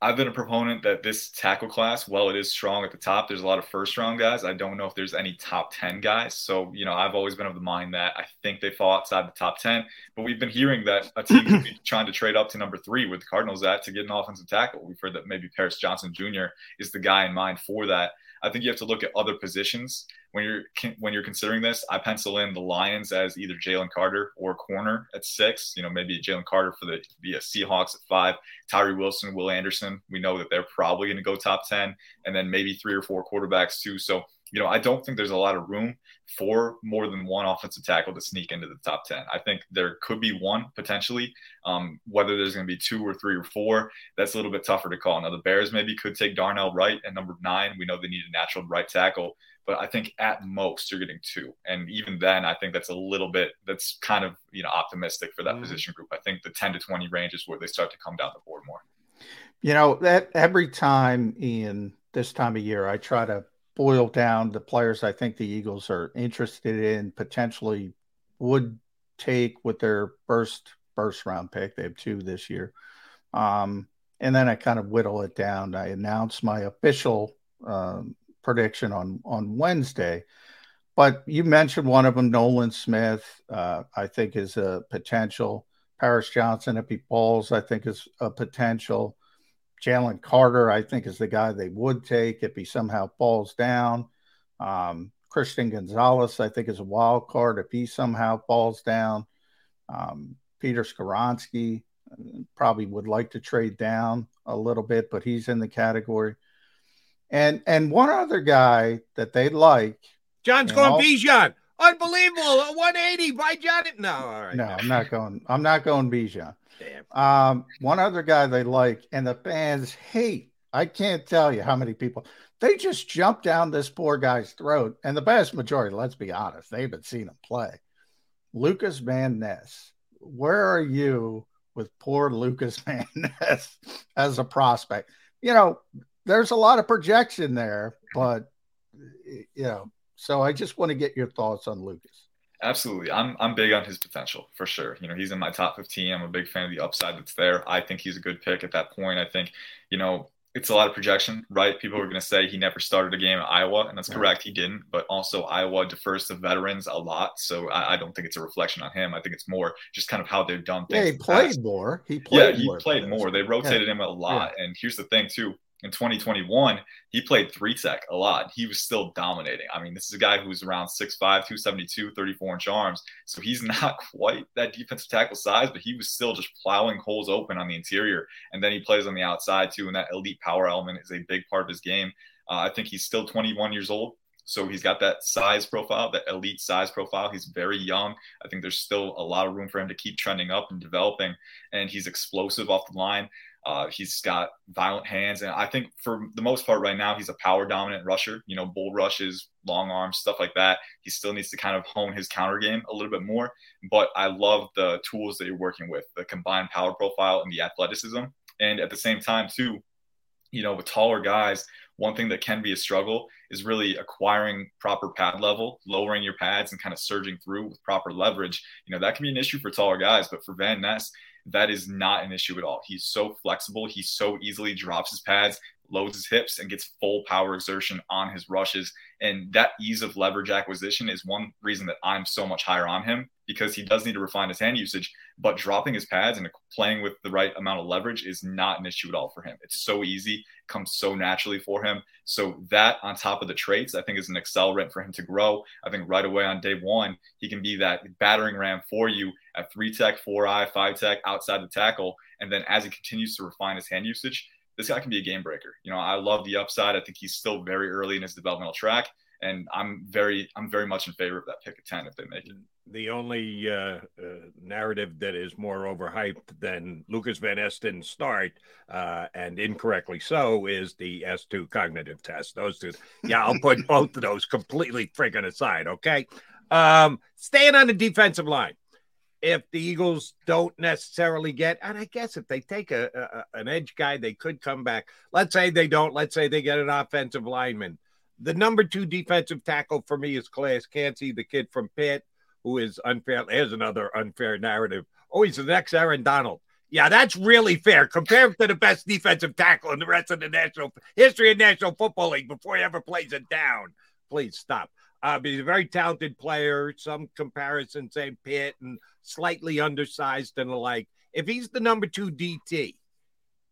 I've been a proponent that this tackle class, while it is strong at the top, there's a lot of first round guys. I don't know if there's any top 10 guys. So, you know, I've always been of the mind that I think they fall outside the top 10. But we've been hearing that a team could be trying to trade up to number three with the Cardinals at to get an offensive tackle. We've heard that maybe Paris Johnson Jr. is the guy in mind for that. I think you have to look at other positions when you're when you're considering this. I pencil in the Lions as either Jalen Carter or corner at six. You know, maybe Jalen Carter for the the Seahawks at five. Tyree Wilson, Will Anderson. We know that they're probably going to go top ten, and then maybe three or four quarterbacks too. So you know, I don't think there's a lot of room for more than one offensive tackle to sneak into the top 10. I think there could be one potentially. Um, whether there's going to be two or three or four, that's a little bit tougher to call. Now, the Bears maybe could take Darnell Wright at number nine. We know they need a natural right tackle, but I think at most you're getting two. And even then, I think that's a little bit, that's kind of, you know, optimistic for that mm-hmm. position group. I think the 10 to 20 range is where they start to come down the board more. You know, that every time in this time of year, I try to boil down the players I think the Eagles are interested in potentially would take with their first first round pick. They have two this year. Um, and then I kind of whittle it down. I announced my official um, prediction on on Wednesday. But you mentioned one of them, Nolan Smith. Uh, I think is a potential. Paris Johnson, if he falls, I think is a potential. Jalen Carter, I think, is the guy they would take if he somehow falls down. Um, Christian Gonzalez, I think, is a wild card if he somehow falls down. Um, Peter Skoronski probably would like to trade down a little bit, but he's in the category. And and one other guy that they like. John's going all, Bijan. Unbelievable. 180 by John. No, all right. No, I'm not going. I'm not going Bijan. Um, one other guy they like, and the fans hate. I can't tell you how many people they just jump down this poor guy's throat, and the vast majority, let's be honest, they haven't seen him play. Lucas Van Ness, where are you with poor Lucas Van Ness as a prospect? You know, there's a lot of projection there, but you know, so I just want to get your thoughts on Lucas. Absolutely. I'm I'm big on his potential for sure. You know, he's in my top 15. I'm a big fan of the upside that's there. I think he's a good pick at that point. I think, you know, it's a lot of projection, right? People are going to say he never started a game at Iowa, and that's correct. He didn't, but also Iowa defers to veterans a lot, so I, I, don't think it's a reflection on him. I think it's more just kind of how they've done things. Yeah, he played past. more. He played. Yeah, he more played more. They rotated yeah. him a lot, yeah. and here's the thing too in 2021, he played three tech a lot. He was still dominating. I mean, this is a guy who's around 6'5, 272, 34 inch arms. So he's not quite that defensive tackle size, but he was still just plowing holes open on the interior. And then he plays on the outside too. And that elite power element is a big part of his game. Uh, I think he's still 21 years old. So he's got that size profile, that elite size profile. He's very young. I think there's still a lot of room for him to keep trending up and developing. And he's explosive off the line. Uh, he's got violent hands, and I think for the most part right now, he's a power dominant rusher. You know, bull rushes, long arms, stuff like that. He still needs to kind of hone his counter game a little bit more. But I love the tools that you're working with, the combined power profile and the athleticism, and at the same time too, you know, with taller guys, one thing that can be a struggle is really acquiring proper pad level, lowering your pads and kind of surging through with proper leverage. You know, that can be an issue for taller guys, but for Van Ness, that is not an issue at all. He's so flexible. He so easily drops his pads, loads his hips, and gets full power exertion on his rushes. And that ease of leverage acquisition is one reason that I'm so much higher on him because he does need to refine his hand usage. But dropping his pads and playing with the right amount of leverage is not an issue at all for him. It's so easy, comes so naturally for him. So that on top of the traits, I think is an accelerant for him to grow. I think right away on day one, he can be that battering ram for you at three tech, four eye, five tech outside the tackle. And then as he continues to refine his hand usage, this guy can be a game breaker. You know, I love the upside. I think he's still very early in his developmental track and I'm very I'm very much in favor of that pick of ten if they make it. Mm. The only uh, uh, narrative that is more overhyped than Lucas Van Esten start, uh, and incorrectly so, is the S2 cognitive test. Those two, yeah, I'll put both of those completely freaking aside. Okay, um, staying on the defensive line. If the Eagles don't necessarily get, and I guess if they take a, a an edge guy, they could come back. Let's say they don't. Let's say they get an offensive lineman the number two defensive tackle for me is Calijah Kancey, the kid from Pitt, who is unfair. There's another unfair narrative. Oh, he's the next Aaron Donald. Yeah, that's really fair. Compare him to the best defensive tackle in the rest of the national history of National Football League before he ever plays it down. Please stop. Uh, he's a very talented player. Some comparison say Pitt and slightly undersized and the like. If he's the number two DT,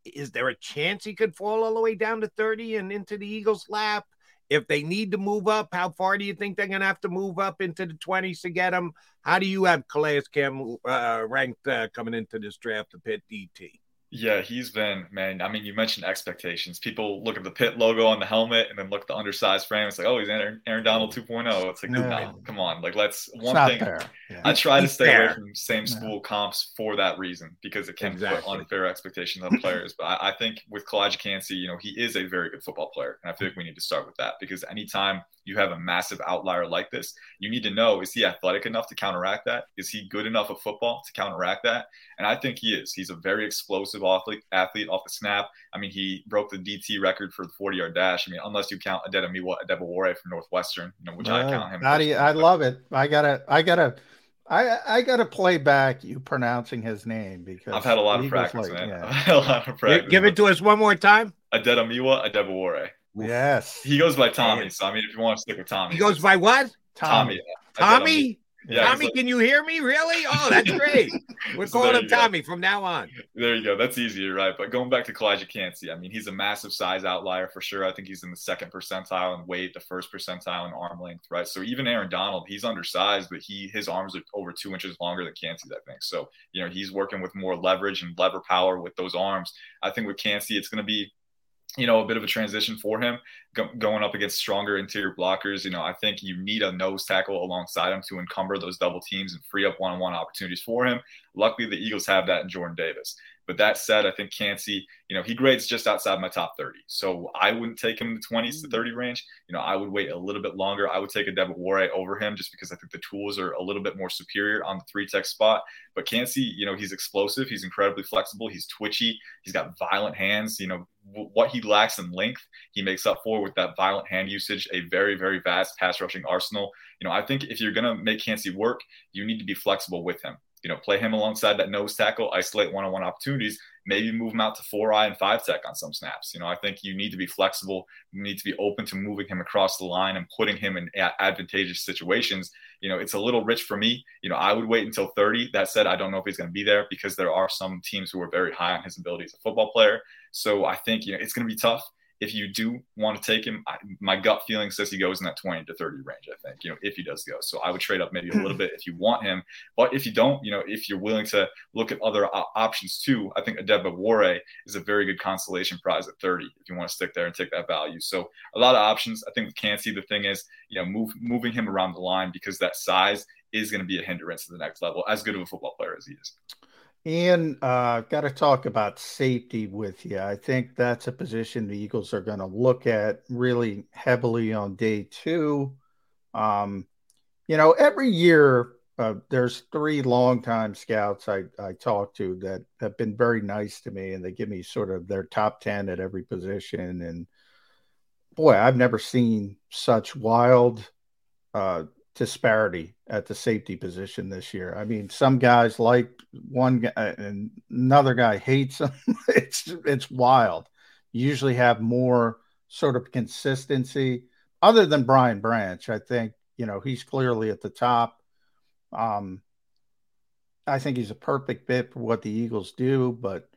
is there a chance he could fall all the way down to 30 and into the Eagles' lap? If they need to move up, how far do you think they're going to have to move up into the 20s to get them? How do you have Calijah Cam uh, ranked uh, coming into this draft, the Pitt DT? Yeah, he's been man. I mean, you mentioned expectations. People look at the Pitt logo on the helmet and then look at the undersized frame. It's like, oh, he's Aaron, Aaron Donald 2.0. It's like, yeah. come on, like let's one thing. Yeah. I try to stay fair. away from same school yeah. comps for that reason because it can exactly. put unfair expectations on players. but I, I, think with Calijah Kancey, you know, he is a very good football player, and I feel like we need to start with that because anytime you have a massive outlier like this, you need to know is he athletic enough to counteract that? Is he good enough at football to counteract that? And I think he is. He's a very explosive athlete, athlete off the snap. I mean, he broke the DT record for the 40 yard dash. I mean, unless you count Adetomiwa Adebawore from Northwestern, you know, which I count him. You, I love it. I gotta, I gotta. I, I got to play back you pronouncing his name because I've had a lot of practice, like, man. Yeah. I've had a lot of practice. Give it to us one more time. Adetomiwa Adebawore. Yes. He goes by Tommy. So I mean, if you want to stick with Tommy, he goes by what? Tommy. Tommy. Yeah, Tommy, like, can you hear me? Really? Oh, that's great. We're so calling him Tommy go. from now on. There you go. That's easier, right? But going back to Calijah Kancey, I mean, he's a massive size outlier for sure. I think he's in the second percentile in weight, the first percentile in arm length, right? So even Aaron Donald, he's undersized, but he his arms are over two inches longer than Kancey's, I think. So you know, he's working with more leverage and lever power with those arms. I think with Kancey, it's going to be you know, a bit of a transition for him go, going up against stronger interior blockers. You know, I think you need a nose tackle alongside him to encumber those double teams and free up one on one opportunities for him. Luckily, the Eagles have that in Jordan Davis. But that said, I think Kancey, you know, he grades just outside my top 30. So I wouldn't take him in the 20s to mm. 30 range. You know, I would wait a little bit longer. I would take Adebawore over him just because I think the tools are a little bit more superior on the three tech spot. But Kancey, you know, he's explosive. He's incredibly flexible. He's twitchy. He's got violent hands. You know, what he lacks in length, he makes up for with that violent hand usage, a very, very vast pass rushing arsenal. You know, I think if you're going to make Kancey work, you need to be flexible with him. You know, play him alongside that nose tackle, isolate one on one opportunities, maybe move him out to four eye and five tech on some snaps. You know, I think you need to be flexible. You need to be open to moving him across the line and putting him in advantageous situations. You know, it's a little rich for me. You know, I would wait until 30. That said, I don't know if he's going to be there because there are some teams who are very high on his ability as a football player. So I think, you know, it's going to be tough if you do want to take him, I, my gut feeling says he goes in that 20 to 30 range, I think, you know, if he does go. So I would trade up maybe a little hmm. bit if you want him. But if you don't, you know, if you're willing to look at other options too, I think Adebawore is a very good consolation prize at 30 if you want to stick there and take that value. So a lot of options. I think with Kancey, the thing is, you know, move, moving him around the line because that size is going to be a hindrance to the next level, as good of a football player as he is. Ian, uh, got to talk about safety with you. I think that's a position the Eagles are going to look at really heavily on day two. Um, you know, every year uh, there's three longtime scouts I, I talk to that have been very nice to me, and they give me sort of their top 10 at every position. And boy, I've never seen such wild uh, disparity at the safety position this year. I mean, some guys like one guy and another guy hates them. it's it's wild. You usually have more sort of consistency other than Brian Branch. I think, you know, he's clearly at the top. Um I think he's a perfect fit for what the Eagles do, but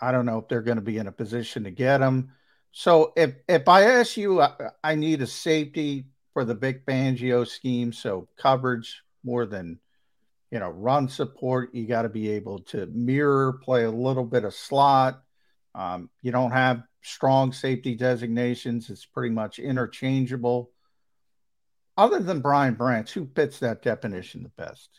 I don't know if they're going to be in a position to get him. So if if I ask you, I, I need a safety for the Vic Fangio scheme. So coverage more than you know run support. You got to be able to mirror, play a little bit of slot. Um, you don't have strong safety designations. It's pretty much interchangeable. Other than Brian Branch, who fits that definition the best?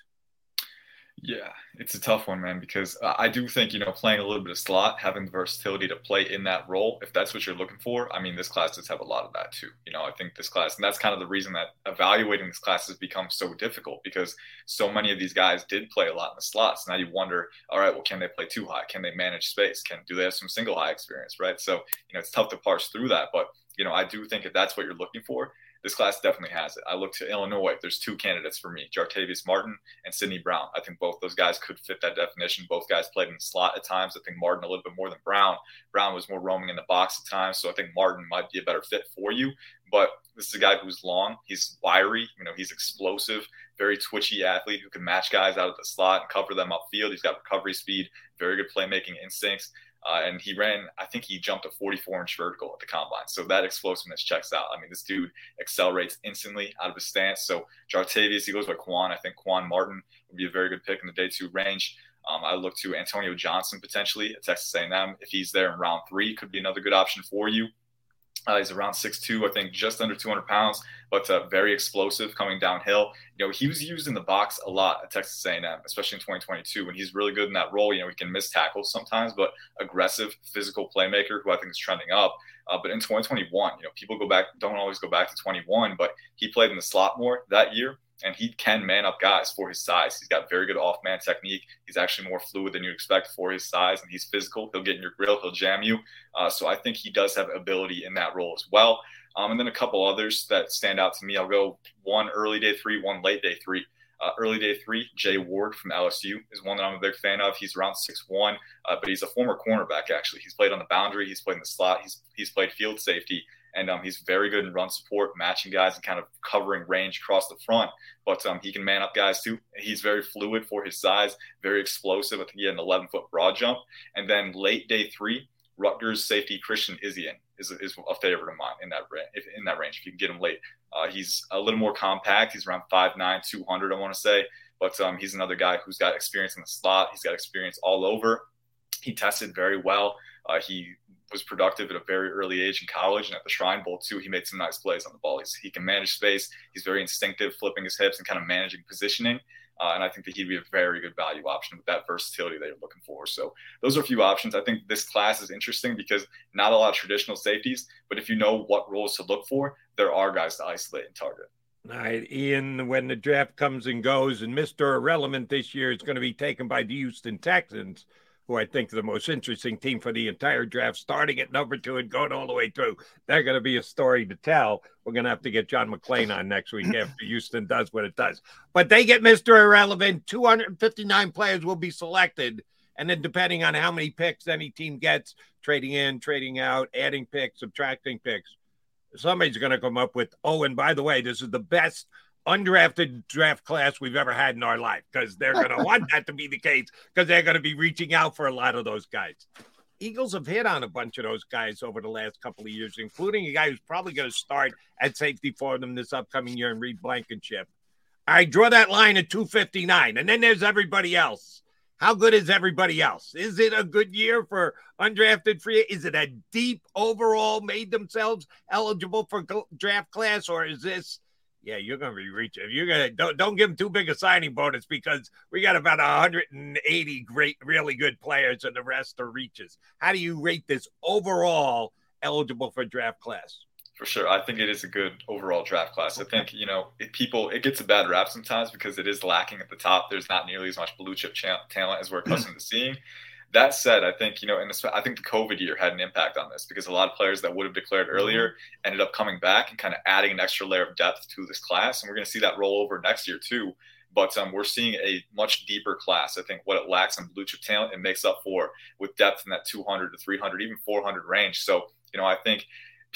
Yeah, it's a tough one, man, because I do think, you know, playing a little bit of slot, having the versatility to play in that role, if that's what you're looking for, I mean, this class does have a lot of that too. You know, I think this class, and that's kind of the reason that evaluating this class has become so difficult because so many of these guys did play a lot in the slots. Now you wonder, all right, well, can they play too high? Can they manage space? Can do they have some single high experience, right? So, you know, it's tough to parse through that. But, you know, I do think if that's what you're looking for, this class definitely has it. I look to Illinois. There's two candidates for me: Jartavius Martin and Sidney Brown. I think both those guys could fit that definition. Both guys played in the slot at times. I think Martin a little bit more than Brown. Brown was more roaming in the box at times, so I think Martin might be a better fit for you. But this is a guy who's long. He's wiry. You know, he's explosive, very twitchy athlete who can match guys out of the slot and cover them upfield. He's got recovery speed, very good playmaking instincts. Uh, and he ran, I think he jumped a 44 inch vertical at the combine. So that explosiveness checks out. I mean, this dude accelerates instantly out of his stance. So Jartavius, he goes by Quan. I think Quan Martin would be a very good pick in the day two range. Um, I look to Antonio Johnson potentially at Texas A&M. If he's there in round three, could be another good option for you. Uh, he's around 6'2", I think just under 200 pounds, but uh, very explosive coming downhill. You know, he was used in the box a lot at Texas A&M, especially in 2022, when he's really good in that role. You know, he can miss tackles sometimes, but aggressive, physical playmaker who I think is trending up. Uh, but in 2021, you know, people go back, don't always go back to 21, but he played in the slot more that year and he can man up guys for his size. He's got very good off man technique. He's actually more fluid than you expect for his size, and he's physical. He'll get in your grill, he'll jam you. Uh, so I think he does have ability in that role as well. Um, and then a couple others that stand out to me. I'll go one early day three, one late day three. Uh, early day three, Jay Ward from LSU is one that I'm a big fan of. He's around six one, uh, but he's a former cornerback. Actually, he's played on the boundary, he's played in the slot, he's he's played field safety, and um, he's very good in run support, matching guys and kind of covering range across the front. But um, he can man up guys too. He's very fluid for his size, very explosive. I think he had an 11 foot broad jump. And then late day three, Rutgers safety Christian Izien is, is a favorite of mine in that. In that range, if you can get him late, uh, he's a little more compact. He's around 5'9", 200, I want to say. But um, he's another guy who's got experience in the slot. He's got experience all over. He tested very well. Uh, he was productive at a very early age in college and at the Shrine Bowl too. He made some nice plays on the ball. He's, he can manage space. He's very instinctive, flipping his hips and kind of managing positioning. Uh, and I think that he'd be a very good value option with that versatility that you're looking for. So those are a few options. I think this class is interesting because not a lot of traditional safeties, but if you know what roles to look for, there are guys to isolate and target. All right, Ian, when the draft comes and goes, and Mr. Irrelevant this year is going to be taken by the Houston Texans who I think are the most interesting team for the entire draft, starting at number two and going all the way through. They're going to be a story to tell. We're going to have to get John McClain on next week after Houston does what it does. But they get Mr. Irrelevant. 259 players will be selected. And then, depending on how many picks any team gets, trading in, trading out, adding picks, subtracting picks, somebody's going to come up with, oh, and by the way, this is the best undrafted draft class we've ever had in our life because they're going to want that to be the case because they're going to be reaching out for a lot of those guys. Eagles have hit on a bunch of those guys over the last couple of years, including a guy who's probably going to start at safety for them this upcoming year and Reed Blankenship. I draw that line at 259, and then there's everybody else. How good is everybody else? Is it a good year for undrafted free? Is it a deep overall made themselves eligible for draft class, or is this yeah, you're going to be reaching. If you're going to don't don't give them too big a signing bonus because we got about 180 great, really good players, and the rest are reaches. How do you rate this overall eligible for draft class? For sure, I think it is a good overall draft class. Okay. I think you know it, people it gets a bad rap sometimes because it is lacking at the top. There's not nearly as much blue chip talent as we're accustomed to seeing. That said, I think you know, in I think the COVID year had an impact on this because a lot of players that would have declared mm-hmm. earlier ended up coming back and kind of adding an extra layer of depth to this class, and we're going to see that roll over next year too. But um, we're seeing a much deeper class. I think what it lacks in blue chip talent, it makes up for with depth in that 200 to 300, even 400 range. So you know, I think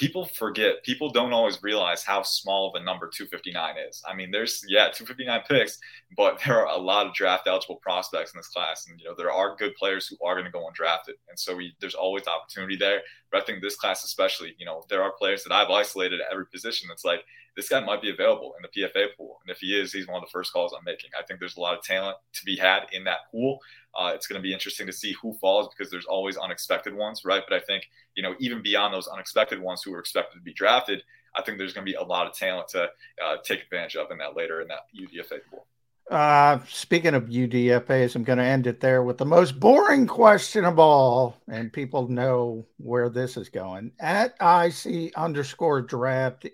people forget people don't always realize how small of a number 259 is. I mean there's yeah 259 picks but there are a lot of draft eligible prospects in this class. And you know there are good players who are going to go undrafted. And so we, there's always opportunity there. But i think this class especially you know there are players that i've isolated at every position. That's like this guy might be available in the pfa pool. And if he is he's one of the first calls i'm making. I think there's a lot of talent to be had in that pool uh, it's going to be interesting to see who falls because there's always unexpected ones, right? But I think, you know, even beyond those unexpected ones who were expected to be drafted, I think there's going to be a lot of talent to uh, take advantage of in that later in that UDFA pool. Uh, speaking of UDFAs, I'm going to end it there with the most boring question of all, and people know where this is going. At IC underscore draft,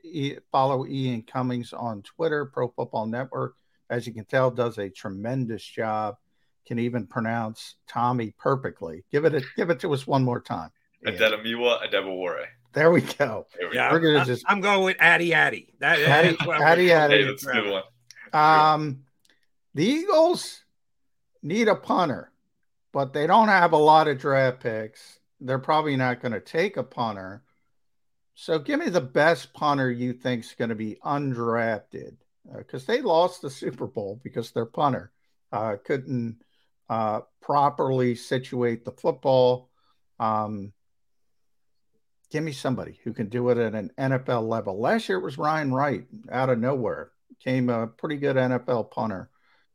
follow Ian Cummings on Twitter. Pro Football Network, as you can tell, does a tremendous job can even pronounce Tommy perfectly. Give it a, give it to us one more time. Adetomiwa Adebawore. There we go. Yeah, We're gonna I- just I'm going with Addy Addy. That, Addy- Addy Addy. Hey, that's a good one. Um, the Eagles need a punter, but they don't have a lot of draft picks. They're probably not going to take a punter. So give me the best punter you think is going to be undrafted because they lost the Super Bowl because their punter uh, couldn't uh, properly situate the football. Um, give me somebody who can do it at an NFL level. Last year it was Ryan Wright out of nowhere, came a pretty good NFL punter.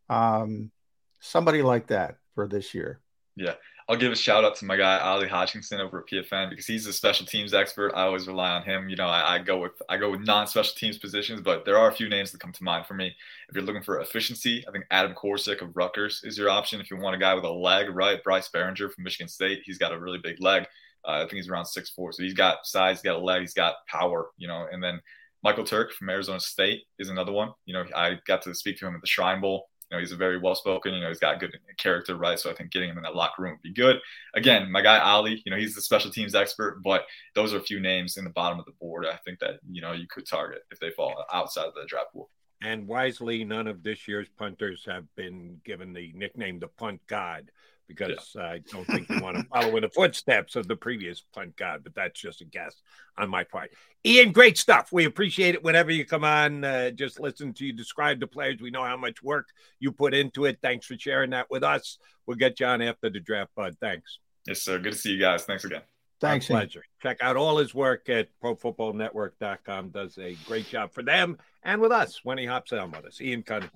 Um, somebody like that for this year. Yeah. I'll give a shout out to my guy Ali Hodgkinson over at PFN because he's a special teams expert. I always rely on him. You know, I, I go with I go with non-special teams positions, but there are a few names that come to mind for me. If you're looking for efficiency, I think Adam Korsak of Rutgers is your option. If you want a guy with a leg, right? Bryce Baringer from Michigan State, he's got a really big leg. Uh, I think he's around six four, so he's got size, he's got a leg, he's got power. You know, and then Michael Turk from Arizona State is another one. You know, I got to speak to him at the Shrine Bowl. Know, he's a very well spoken. You know, he's got good character, right? So I think getting him in that locker room would be good. Again, my guy Ali, you know, he's the special teams expert, but those are a few names in the bottom of the board. I think that you know you could target if they fall outside of the draft pool. And wisely, none of this year's punters have been given the nickname the punt god because I don't think we want to follow in the footsteps of the previous punt god, but that's just a guess on my part. Ian, great stuff. We appreciate it whenever you come on. Uh, just listen to you describe the players. We know how much work you put into it. Thanks for sharing that with us. We'll get you on after the draft, bud. Thanks. Yes, sir. Good to see you guys. Thanks again. Thanks. Our Ian. pleasure. Check out all his work at ProFootballNetwork.com. Does a great job for them and with us when he hops on with us. Ian Cunn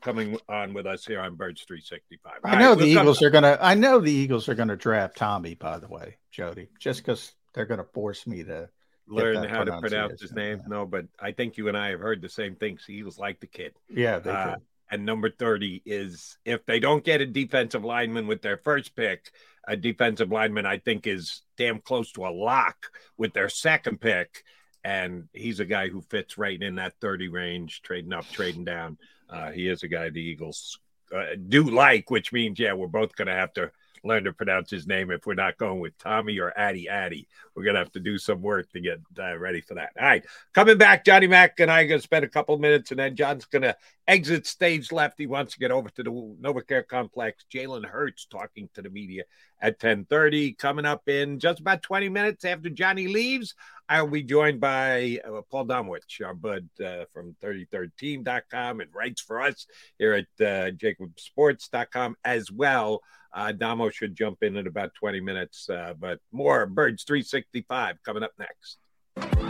coming on with us here on Birds 365. I know the Eagles are gonna. I know the Eagles are gonna draft Tommy. By the way, Jody, just because they're gonna force me to learn how to pronounce his name. No, but I think you and I have heard the same things. The Eagles like the kid. Yeah, they Uh, and number 30 is if they don't get a defensive lineman with their first pick, a defensive lineman I think is damn close to a lock with their second pick. And he's a guy who fits right in that 30 range, trading up, trading down. Uh, he is a guy the Eagles uh, do like, which means, yeah, we're both going to have to learn to pronounce his name if we're not going with Tommy or Addy Addy. We're going to have to do some work to get uh, ready for that. All right. Coming back, Johnny Mack and I are going to spend a couple minutes, and then John's going to exit stage left. He wants to get over to the NovaCare complex. Jalen Hurts talking to the media at 1030. Coming up in just about 20 minutes after Johnny leaves, I will be joined by uh, Paul Domowitch, our bud uh, from 33rdteam.com and writes for us here at uh, jakibsports.com as well. Uh, Damo should jump in in about 20 minutes, uh, but more Birds 365 coming up next.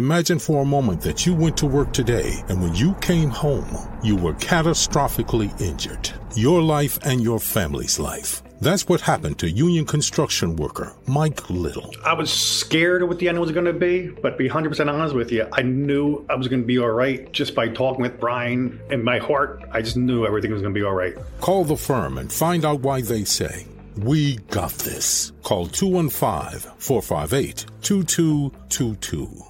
Imagine for a moment that you went to work today and when you came home, you were catastrophically injured. Your life and your family's life. That's what happened to union construction worker Mike Little. I was scared of what the end was going to be, but to be 100% honest with you, I knew I was going to be all right just by talking with Brian. In my heart, I just knew everything was going to be all right. Call the firm and find out why they say, We got this. Call 215 458 2222.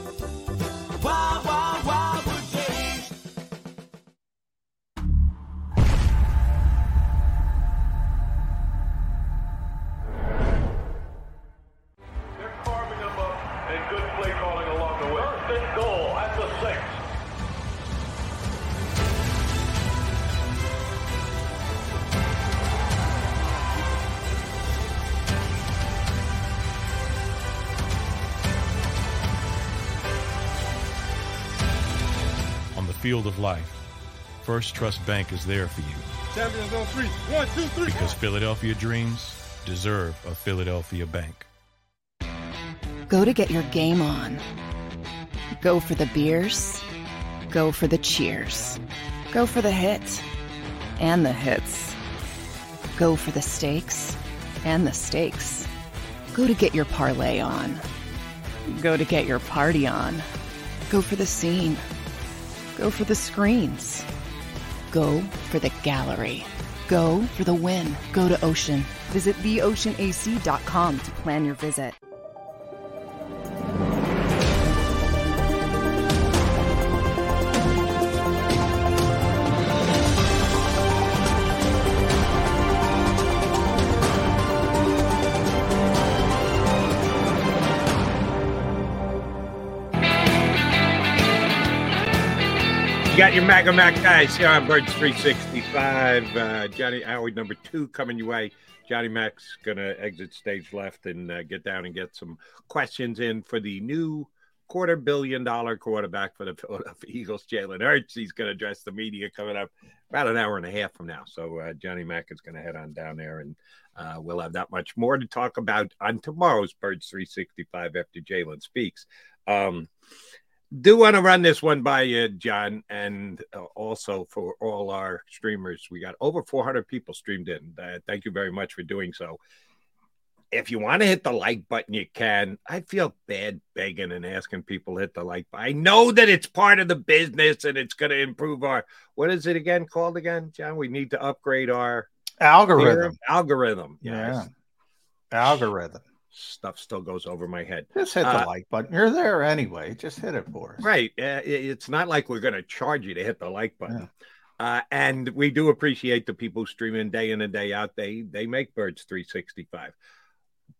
Field of life, First Trust Bank is there for you. Champions on three. One, two, three. Because Philadelphia dreams deserve a Philadelphia bank. Go to get your game on. Go for the beers. Go for the cheers. Go for the hit and the hits. Go for the stakes and the stakes. Go to get your parlay on. Go to get your party on. Go for the scene. Go for the screens. Go for the gallery. Go for the win. Go to Ocean. Visit theoceanac.com to plan your visit. Got your Maga Mac guys here on Birds 365. Uh, Johnny Howard, number two, coming your way. Johnny Mac's going to exit stage left and uh, get down and get some questions in for the new quarter billion dollar quarterback for the Philadelphia Eagles, Jalen Hurts. He's going to address the media coming up about an hour and a half from now. So uh, Johnny Mac is going to head on down there and uh, we'll have that much more to talk about on tomorrow's Birds 365 after Jalen speaks. Um, do want to run this one by you, John, and uh, also for all our streamers. We got over 400 people streamed in. Uh, thank you very much for doing so. If you want to hit the like button, you can. I feel bad begging and asking people to hit the like button. I know that it's part of the business and it's going to improve our, what is it again called again, John? We need to upgrade our Algorithm. Algorithm. Yeah. Algorithm. Stuff still goes over my head. Just hit the Uh, like button. You're there anyway. Just hit it for us. Right. Uh, it's not like we're going to charge you to hit the like button. Uh, and we do appreciate the people streaming day in and day out. They they make Birds 365.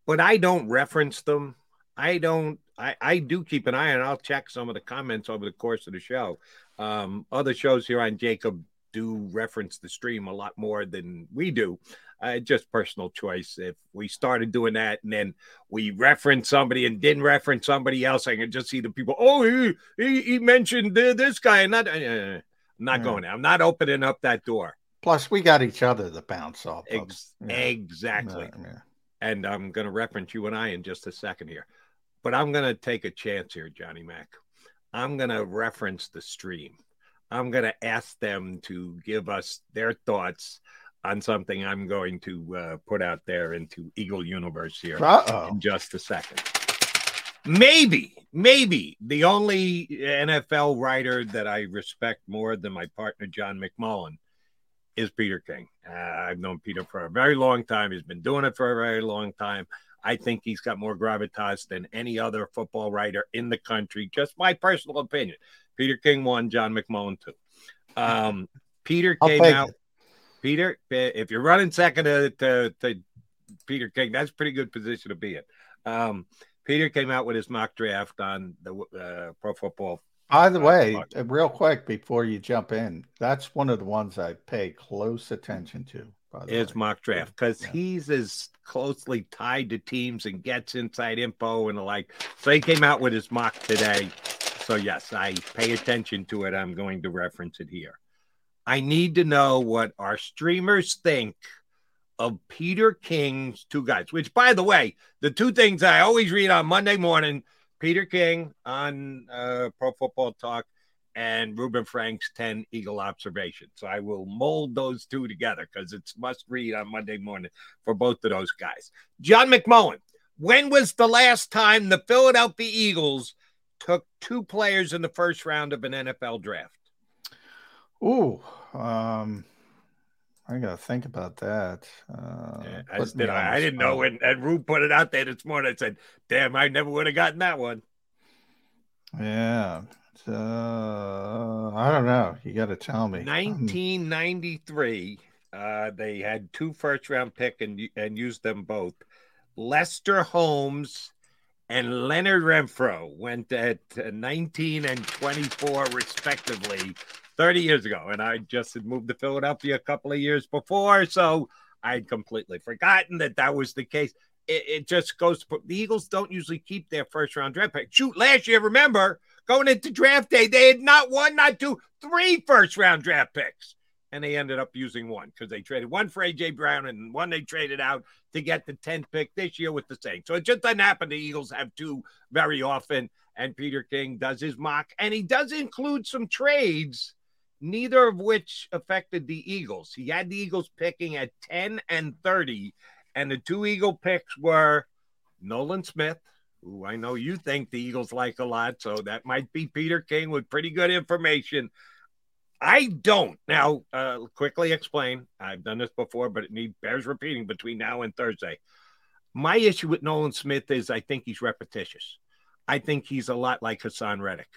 But I don't reference them. I don't I, I do keep an eye on I'll check some of the comments over the course of the show. Um, other shows here on JAKIB do reference the stream a lot more than we do. Uh, just personal choice. If we started doing that and then we reference somebody and didn't reference somebody else, I can just see the people. Oh, he he, he mentioned this guy, and not. Uh, I'm not Yeah. going there. I'm not opening up that door. Plus, we got each other to bounce off. of. Ex- Exactly. Yeah, yeah. And I'm going to reference you and I in just a second here. But I'm going to take a chance here, Johnny Mac. I'm going to reference the stream. I'm going to ask them to give us their thoughts on something I'm going to uh, put out there into Eagle Universe here Uh-oh. in just a second. Maybe, maybe the only NFL writer that I respect more than my partner, John McMullen, is Peter King. Uh, I've known Peter for a very long time. He's been doing it for a very long time. I think he's got more gravitas than any other football writer in the country. Just my personal opinion. Peter King one, John McMullen two. Um, Peter I'll came out. it. Peter, if you're running second to, to, to Peter King, that's a pretty good position to be in. Um, Peter came out with his mock draft on the uh, Pro Football. By the uh, way, real quick before you jump in, that's one of the ones I pay close attention to. Way. mock draft because he's as closely tied to teams and gets inside info and the like. So he came out with his mock today. So yes, I pay attention to it. I'm going to reference it here. I need to know what our streamers think of Peter King's two guys, which by the way, the two things I always read on Monday morning, Peter King on uh, Pro Football Talk and Ruben Frank's 10 Eagle observations. So I will mold those two together because it's must read on Monday morning for both of those guys. John McMullen, when was the last time the Philadelphia Eagles took two players in the first round of an NFL draft? Ooh, um, I gotta think about that. Uh, put me did I. I didn't know when and Rube put it out there this morning. I said, damn, I never would have gotten that one. Yeah, uh, I don't know. You got to tell me. 1993, uh, they had two first round pick and and used them both. Lester Holmes and Leonard Renfro went at uh, 19 and 24 respectively 30 years ago, and I just had moved to Philadelphia a couple of years before, so I'd completely forgotten that that was the case. It, it just goes. To, put, the Eagles don't usually keep their first round draft pick. Shoot, last year, remember, Going into draft day, they had not one, not two, three first round draft picks. And they ended up using one because they traded one for AJ Brown and one they traded out to get the 10th pick this year with the Saints. So it just doesn't happen. The Eagles have two very often. And Peter King does his mock, and he does include some trades, neither of which affected the Eagles. He had the Eagles picking at 10 and 30, and the two Eagle picks were Nolan Smith, who I know you think the Eagles like a lot, so that might be Peter King with pretty good information. I don't. Now, uh, quickly explain. I've done this before, but it need bears repeating between now and Thursday. My issue with Nolan Smith is I think he's repetitious. I think he's a lot like Haason Reddick.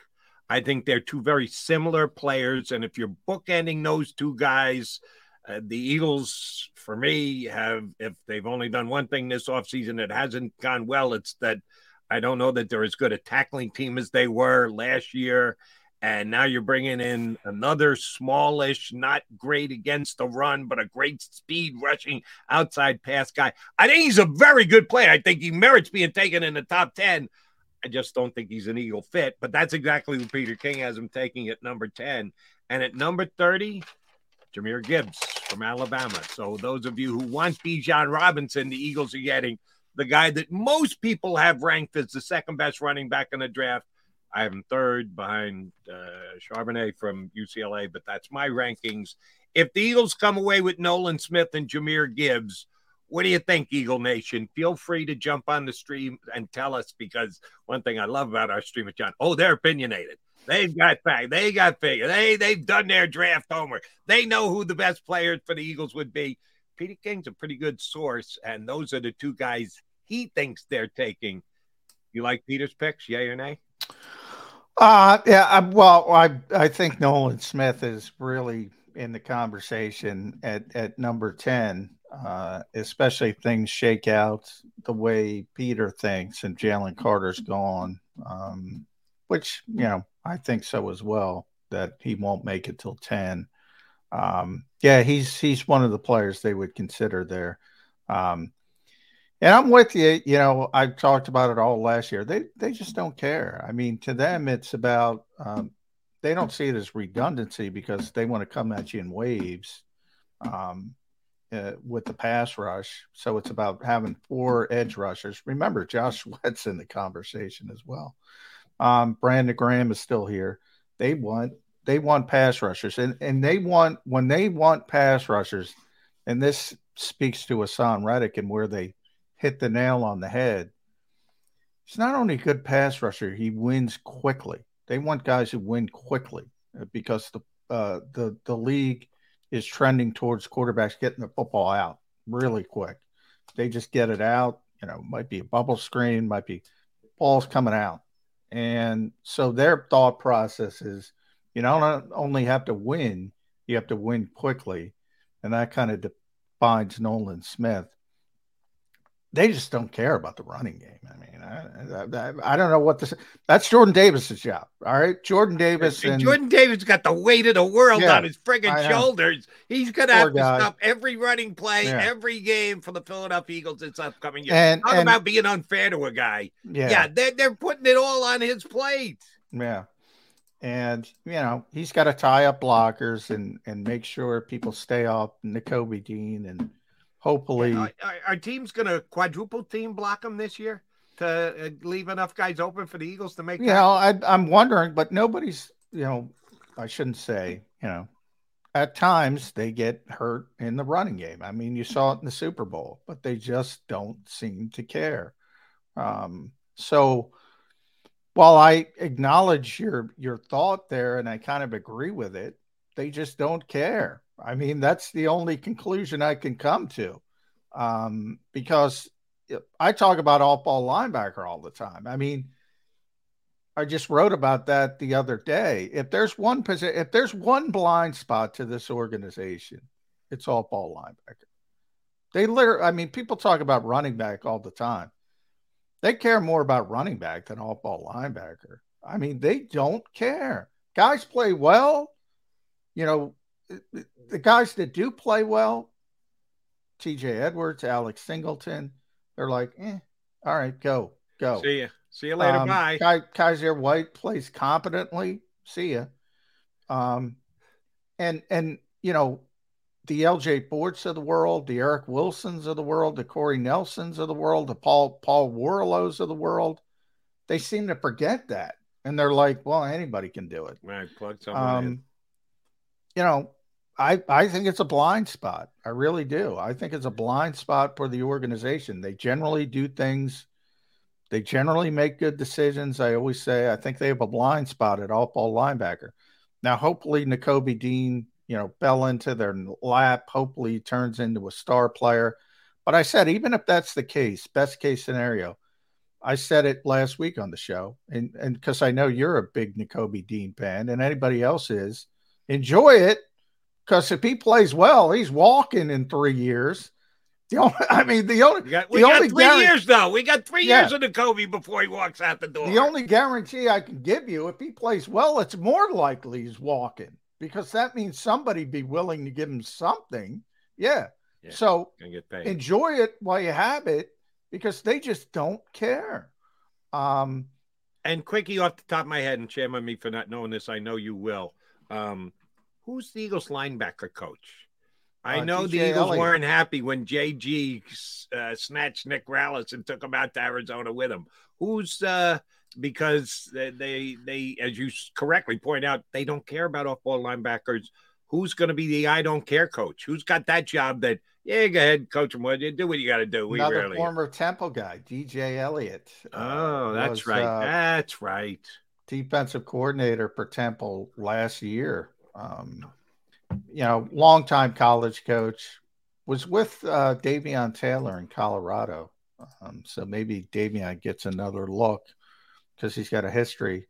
I think they're two very similar players, and if you're bookending those two guys, uh, the Eagles, for me, have if they've only done one thing this offseason that hasn't gone well, it's that I don't know that they're as good a tackling team as they were last year. And now you're bringing in another smallish, not great against the run, but a great speed rushing outside pass guy. I think he's a very good player. I think he merits being taken in the top 10. I just don't think he's an Eagle fit, but that's exactly who Peter King has him taking at number 10. And at number 30, Jahmyr Gibbs from Alabama. So those of you who want Bijan Robinson, the Eagles are getting the guy that most people have ranked as the second best running back in the draft. I have him third behind uh, Charbonnet from UCLA, but that's my rankings. If the Eagles come away with Nolan Smith and Jahmyr Gibbs, what do you think, Eagle Nation? Feel free to jump on the stream and tell us because one thing I love about our stream with John, oh, they're opinionated. They've got fact. They got figure. They they've done their draft homework. They know who the best players for the Eagles would be. Peter King's a pretty good source, and those are the two guys he thinks they're taking. You like Peter's picks, yay or nay? Uh yeah, I, well, I I think Nolan Smith is really in the conversation at at number 10. Uh, especially things shake out the way Peter thinks and Jalen Carter's gone. Um, which, you know, I think so as well, that he won't make it till 10. Um, yeah, he's he's one of the players they would consider there. Um, and I'm with you. You know, I've talked about it all last year. They they just don't care. I mean, to them, it's about um, they don't see it as redundancy because they want to come at you in waves um, uh, with the pass rush. So it's about having four edge rushers. Remember, Josh Sweat's in the conversation as well. Um, Brandon Graham is still here. They want they want pass rushers, and and they want when they want pass rushers, and this speaks to Haason Reddick and where they hit the nail on the head. He's not only a good pass rusher, he wins quickly. They want guys who win quickly uh, because the uh, the the league is trending towards quarterbacks getting the football out really quick. They just get it out. You know, might be a bubble screen, might be balls coming out, and so their thought process is, you not only have to win, you have to win quickly, and that kind of defines Nolan Smith they just don't care about the running game. I mean, I, I, I don't know what this. That's Jordan Davis's job. All right, Jordan Davis and, Jordan Davis got the weight of the world yeah, on his friggin' shoulders. He's gonna Poor have to stop every running play, yeah. every game for the Philadelphia Eagles this upcoming year. And, Talk and, about being unfair to a guy. Yeah, yeah, they're they're putting it all on his plate. Yeah. And you know he's got to tie up blockers and and make sure people stay off Nakobe Dean and hopefully yeah, our, our, team's going to quadruple team block them this year to uh, leave enough guys open for the Eagles to make. You know, I, I'm wondering, but nobody's. You know, I shouldn't say. You know, at times they get hurt in the running game. I mean, you saw it in the Super Bowl, but they just don't seem to care. Um, so while I acknowledge your your thought there and I kind of agree with it, they just don't care. I mean, that's the only conclusion I can come to. Um, because I talk about off ball linebacker all the time. I mean, I just wrote about that the other day. If there's one position, if there's one blind spot to this organization, it's off ball linebacker. They literally, I mean, people talk about running back all the time. They care more about running back than off ball linebacker. I mean, they don't care. Guys play well. You know, the guys that do play well, TJ Edwards, Alex Singleton, they're like, eh, all right, go, go. See ya. See you later. Um, Bye. Kai, Kyzir White plays competently. See ya. Um, and and you know, the LJ Forts of the world, the Eric Wilsons of the world, the Corey Nelsons of the world, the Paul Paul Worrilows of the world, they seem to forget that, and they're like, well, anybody can do it. Right, plug someone in. Um, you know, I I think it's a blind spot. I really do. I think it's a blind spot for the organization. They generally do things. They generally make good decisions. I always say I think they have a blind spot at all ball linebacker. Now, hopefully, Nakobe Dean, you know, fell into their lap. Hopefully, turns into a star player. But I said, even if that's the case, best case scenario, I said it last week on the show, and and because I know you're a big Nakobe Dean fan, and anybody else is, enjoy it. Because if he plays well, he's walking in three years. The only, I mean, the only, We got, the only three guarantee- years though. We got three Yeah. years of the Kobe before he walks out the door. The only guarantee I can give you, if he plays well, it's more likely he's walking because that means somebody be willing to give him something. Yeah. Yeah, So enjoy it while you have it because they just don't care. Um, And quickie off the top of my head, and shame on me for not knowing this. I know you will. Um, who's the Eagles linebacker coach? I Uh, know the Eagles Eliot. weren't happy when JG uh, snatched Nick Rallis and took him out to Arizona with him. Who's uh, because they, they they as you correctly point out they don't care about off-ball linebackers. Who's going to be the I don't care coach? Who's got that job? That yeah, go ahead, coach him. What you do? What you got to do? We another really. former Temple guy, DJ Eliot. uh, Oh, that's was, right. uh, that's right. defensive coordinator for Temple last year. Um, you know, longtime college coach, was with uh, Davion Taylor in Colorado. Um, so maybe Davion gets another look because he's got a history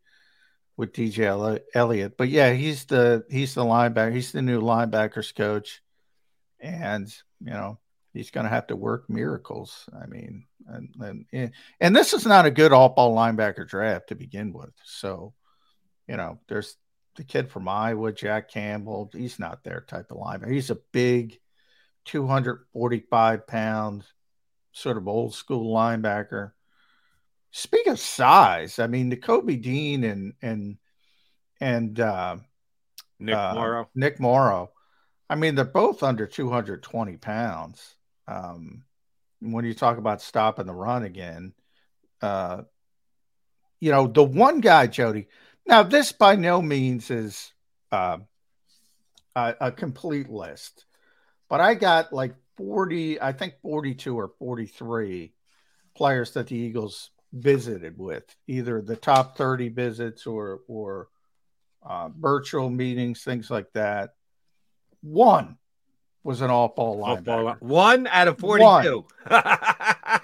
with DJ Elli- Eliot. But yeah, he's the he's the linebacker. He's the new linebackers coach, and you know he's going to have to work miracles. I mean, and and and this is not a good all ball linebacker draft to begin with. So, you know, there's the kid from Iowa, Jack Campbell. He's not their type of linebacker. He's a big, 245 pound, sort of old school linebacker. Speak of size, I mean, Nakobe Dean and and and uh, Nick uh, Morrow. Nick Morrow. I mean, they're both under 220 pounds. Um, when you talk about stopping the run again, uh, you know, the one guy, Jody. Now, this by no means is uh, a, a complete list, but I got like 40, I think 42 or 43 players that the Eagles visited with, either the top 30 visits or, or uh, virtual meetings, things like that. One was an all ball linebacker. One out of One. 42.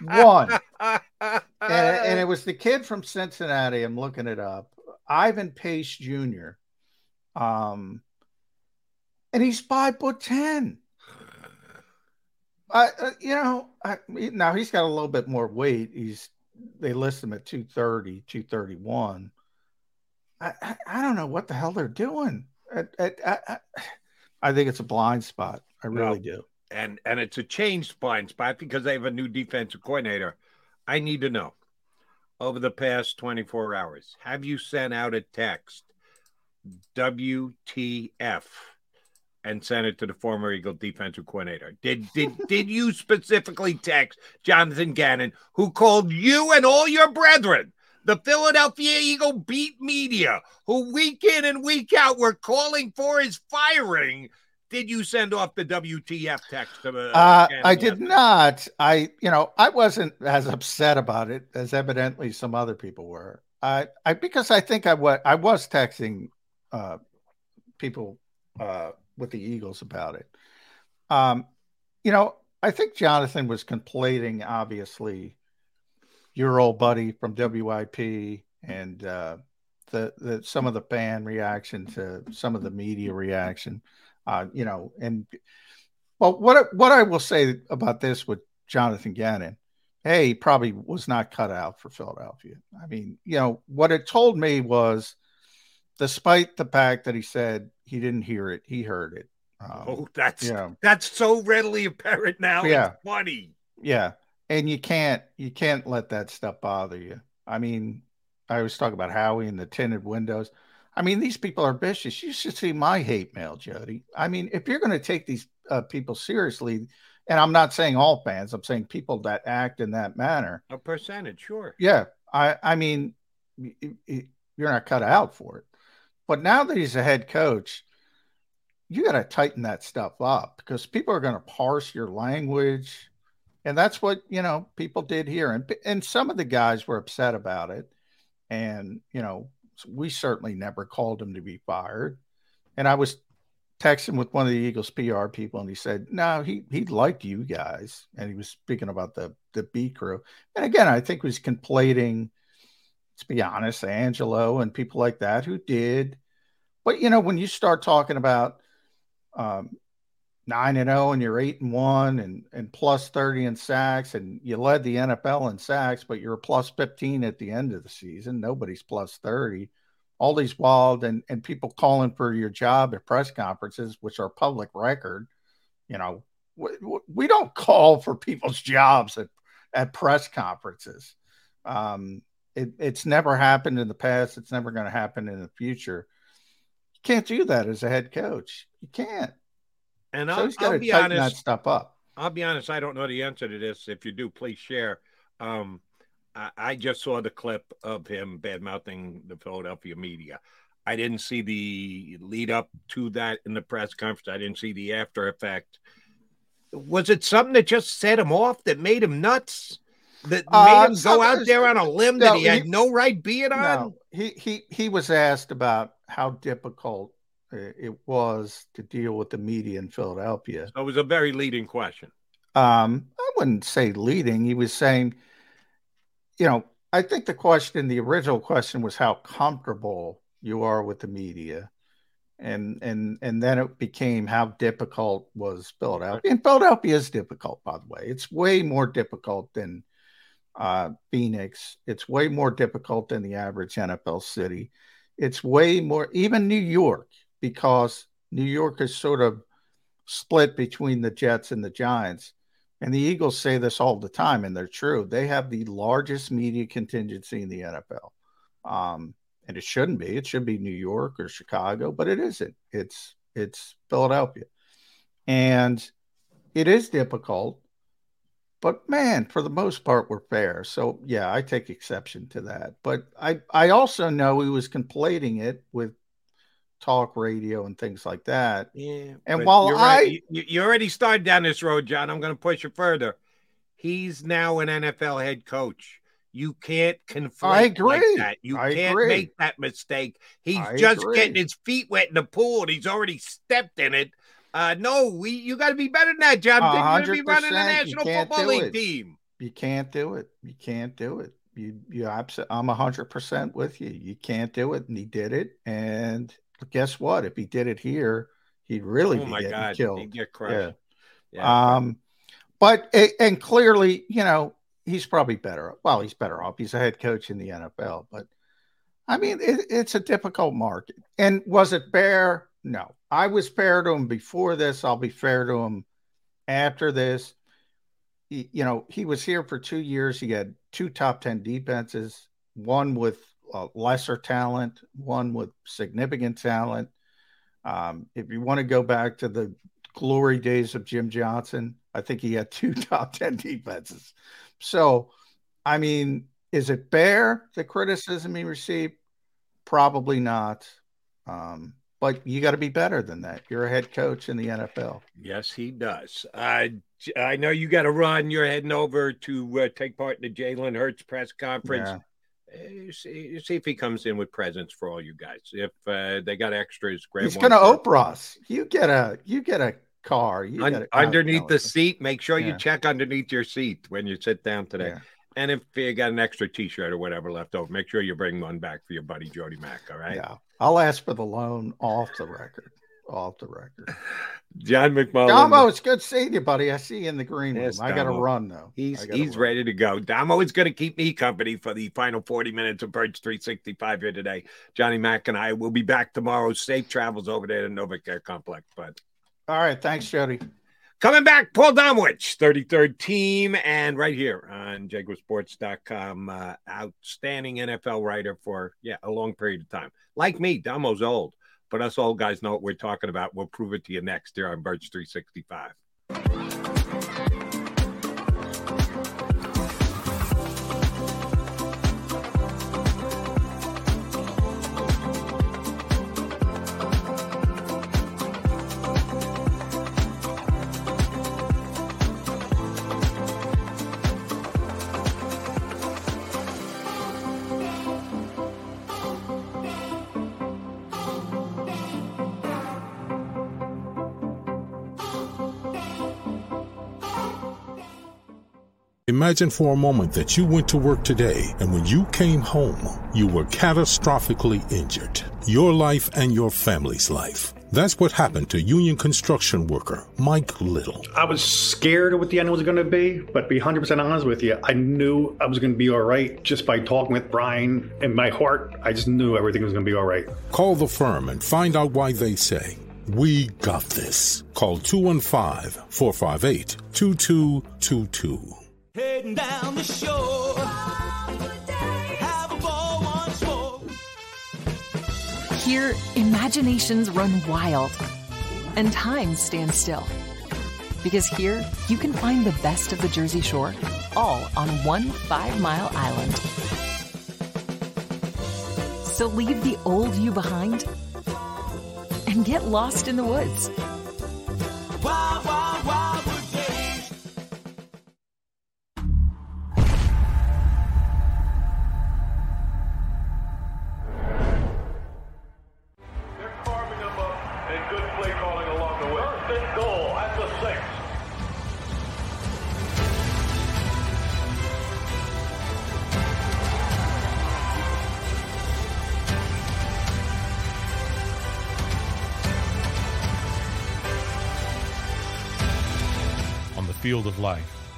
One. and, and it was the kid from Cincinnati. I'm looking it up. Ivan Pace Jr. Um, and he's five foot ten. I, uh, you know, I, now he's got a little bit more weight. He's they list him at 230, 231. I, I, I don't know what the hell they're doing. I, I, I, I think it's a blind spot. I really No. do. and and it's a changed blind spot because they have a new defensive coordinator. I need to know over the past 24 hours, have you sent out a text WTF and sent it to the former Eagle defensive coordinator? Did did did you specifically text Jonathan Gannon, who called you and all your brethren? The Philadelphia Eagle beat media, who week in and week out were calling for his firing, did you send off the WTF text to the? Uh, I did not. I, you know, I wasn't as upset about it as evidently some other people were. I, I because I think I was I was texting uh, people uh, with the Eagles about it. Um, you know, I think Jonathan was conflating obviously your old buddy from WIP and uh, the the some of the fan reaction to some of the media reaction. Uh, you know, and well, what what I will say about this with Jonathan Gannon, hey, he probably was not cut out for Philadelphia. I mean, you know, what it told me was, despite the fact that he said he didn't hear it, he heard it. Um, Oh, that's you know, that's so readily apparent now. Yeah. It's funny. yeah, and you can't you can't let that stuff bother you. I mean, I always talk about Howie and the tinted windows. I mean, these people are vicious. You should see my hate mail, Jody. I mean, if you're going to take these uh, people seriously, and I'm not saying all fans, I'm saying people that act in that manner. A percentage, sure. Yeah, I, I mean, y- y- you're not cut out for it. But now that he's a head coach, you got to tighten that stuff up because people are going to parse your language, and that's what you know people did here. And and some of the guys were upset about it, and you know we certainly never called him to be fired. And I was texting with one of the Eagles PR people, and he said, "No, he he liked you guys," and he was speaking about the the B crew. And again, I think he was conflating. Let's be honest, Angelo and people like that who did. But you know, when you start talking about um, nine and zero, and you're eight and one, and and plus thirty in sacks, and you led the NFL in sacks, but you're plus fifteen at the end of the season. Nobody's plus thirty. All these wild and and people calling for your job at press conferences, which are public record. You know, we, we don't call for people's jobs at at press conferences. Um, it, it's never happened in the past. It's never going to happen in the future. You can't do that as a head coach. You can't. And so I'll, I'll be honest. that stuff up. I'll be honest. I don't know the answer to this. If you do, please share. Um, I, I just saw the clip of him bad mouthing the Philadelphia media. I didn't see the lead up to that in the press conference. I didn't see the after effect. Was it something that just set him off that made him nuts? That Uh, made him go out there on a limb that no, he had no right being on? No, he he he was asked about how difficult it was to deal with the media in Philadelphia. So it was a very leading question. Um, I wouldn't say leading. He was saying, you know, I think the question, the original question, was how comfortable you are with the media, and and and then it became how difficult was Philadelphia. And Philadelphia is difficult, by the way. It's way more difficult than uh, Phoenix. It's way more difficult than the average NFL city. It's way more, even New York, because New York is sort of split between the Jets and the Giants. And the Eagles say this all the time, and they're true. They have the largest media contingency in the NFL. Um, and it shouldn't be. It should be New York or Chicago, but it isn't. It's it's Philadelphia. And it is difficult, but man, for the most part, we're fair. So yeah, I take exception to that. But I I also know he was conflating it with talk radio and things like that. Yeah. And while I right. you, you already started down this road, John, I'm going to push it further. He's now an NFL head coach. You can't conflate I agree. like that. You I can't agree. make that mistake. He's I just agree. getting his feet wet in the pool, and he's already stepped in it. Uh, no, we you got to be better than that, John. You're going to be running a National Football League team. You can't do it. You can't do it. You you abs- I'm hundred percent with you. You can't do it, and he did it. And guess what? If he did it here, he'd really Oh be God, killed. he'd get crushed. Yeah. Yeah. Um, but and clearly, you know, he's probably better. Well, he's better off. He's a head coach in the NFL. But I mean, it, it's a difficult market. And was it fair? No. I was fair to him before this. I'll be fair to him after this. He- you know, he was here for two years. He had two top 10 defenses, one with uh, lesser talent, one with significant talent. Um, if you want to go back to the glory days of Jim Johnson, I think he had two top 10 defenses. So, I mean, is it fair the criticism he received? Probably not. Um, but you got to be better than that. You're a head coach in the NFL. Yes, he does. I I know you got to run. You're heading over to uh, take part in the Jalen Hurts press conference. Uh, see, see if he comes in with presents for all you guys. If uh, they got extras, grab He's going to Oprah's. You get a you get a car. You Un- a, underneath the seat. Make sure you check underneath your seat when you sit down today. Yeah. And if you got an extra T-shirt or whatever left over, make sure you bring one back for your buddy Jody Mack. All right. Yeah, I'll ask for the loan off the record. Off the record. John McMullen. Damo, it's good seeing you, buddy. I see you in the green room. Yes, I got to run though. He's he's run. ready to go. Damo is going to keep me company for the final 40 minutes of Birds 365 here today. Johnny Mack and I will be back tomorrow. Safe travels over there to NovaCare Complex, but All right, thanks, Jody. Coming back, Paul Domowitch, 33rd team, and right here on jakibsports.com. Uh, outstanding NFL writer for, yeah, a long period of time. Like me, Damo's old, but us old guys know what we're talking about. We'll prove it to you next here on Birds 365. Imagine for a moment that you went to work today and when you came home, you were catastrophically injured. Your life and your family's life. That's what happened to union construction worker Mike Little. I was scared of what the end was going to be, but to be 100% honest with you, I knew I was going to be all right just by talking with Brian. In my heart, I just knew everything was going to be all right. Call the firm and find out why they say, We got this. Call 215 458 2222. Heading down the shore. Have a ball once more. Here, imaginations run wild and time stands still. Because here, you can find the best of the Jersey Shore all on one five mile island. So leave the old you behind and get lost in the woods. Wild, field of life,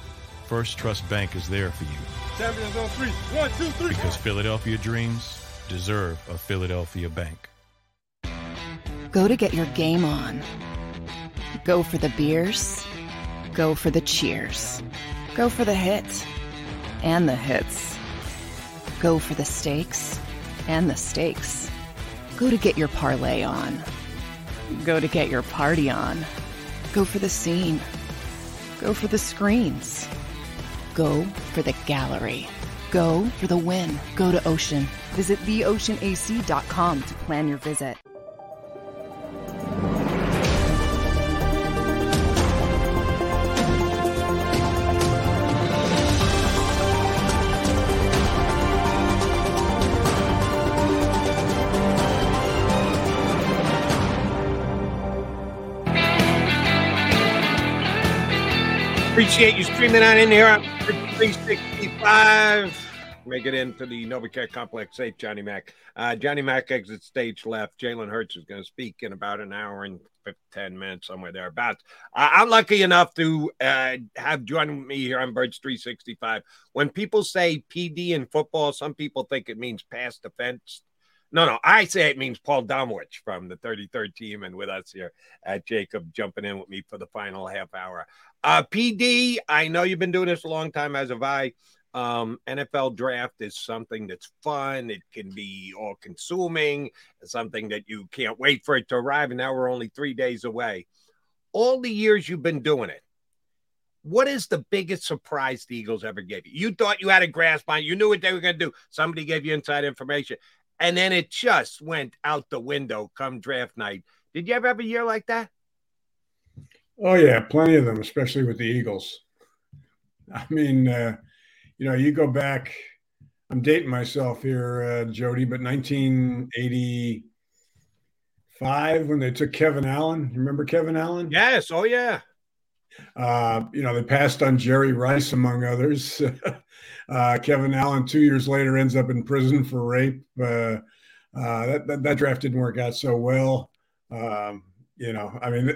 First Trust Bank is there for you Champions on three. One, two, three. because Philadelphia dreams deserve a Philadelphia bank. Go to get your game on. Go for the beers. Go for the cheers. Go for the hits and the hits. Go for the stakes and the stakes. Go to get your parlay on. Go to get your party on. Go for the scene. Go for the screens. Go for the gallery. Go for the win. Go to Ocean. Visit theoceanac.com to plan your visit. Appreciate you streaming on in here on 365. Make it into the NovaCare Complex safe, Johnny Mac. Uh, Johnny Mac exits stage left. Jalen Hurts is going to speak in about an hour and 10 minutes, somewhere thereabouts. Uh, I'm lucky enough to uh, have joined me here on Birds 365. When people say PD in football, some people think it means pass defense. No, no, I say it means Paul Domowitch from the 33rd team and with us here at JAKIB jumping in with me for the final half hour. Uh, PD, I know you've been doing this a long time, as have I. Um, NFL draft is something that's fun. It can be all consuming, something that you can't wait for it to arrive. And now we're only three days away. All the years you've been doing it, what is the biggest surprise the Eagles ever gave you? You thought you had a grasp on it, you knew what they were going to do. Somebody gave you inside information, and then it just went out the window come draft night. Did you ever have a year like that? Oh yeah, plenty of them, especially with the Eagles. I mean, uh, you know, you go back. I'm dating myself here, uh, Jody, but 1985 when they took Kevin Allen. You remember Kevin Allen? Yes. Oh yeah. Uh, you know, they passed on Jerry Rice among others. uh, Kevin Allen, two years later, ends up in prison for rape. Uh, uh, that, that that draft didn't work out so well. Um, you know, I mean,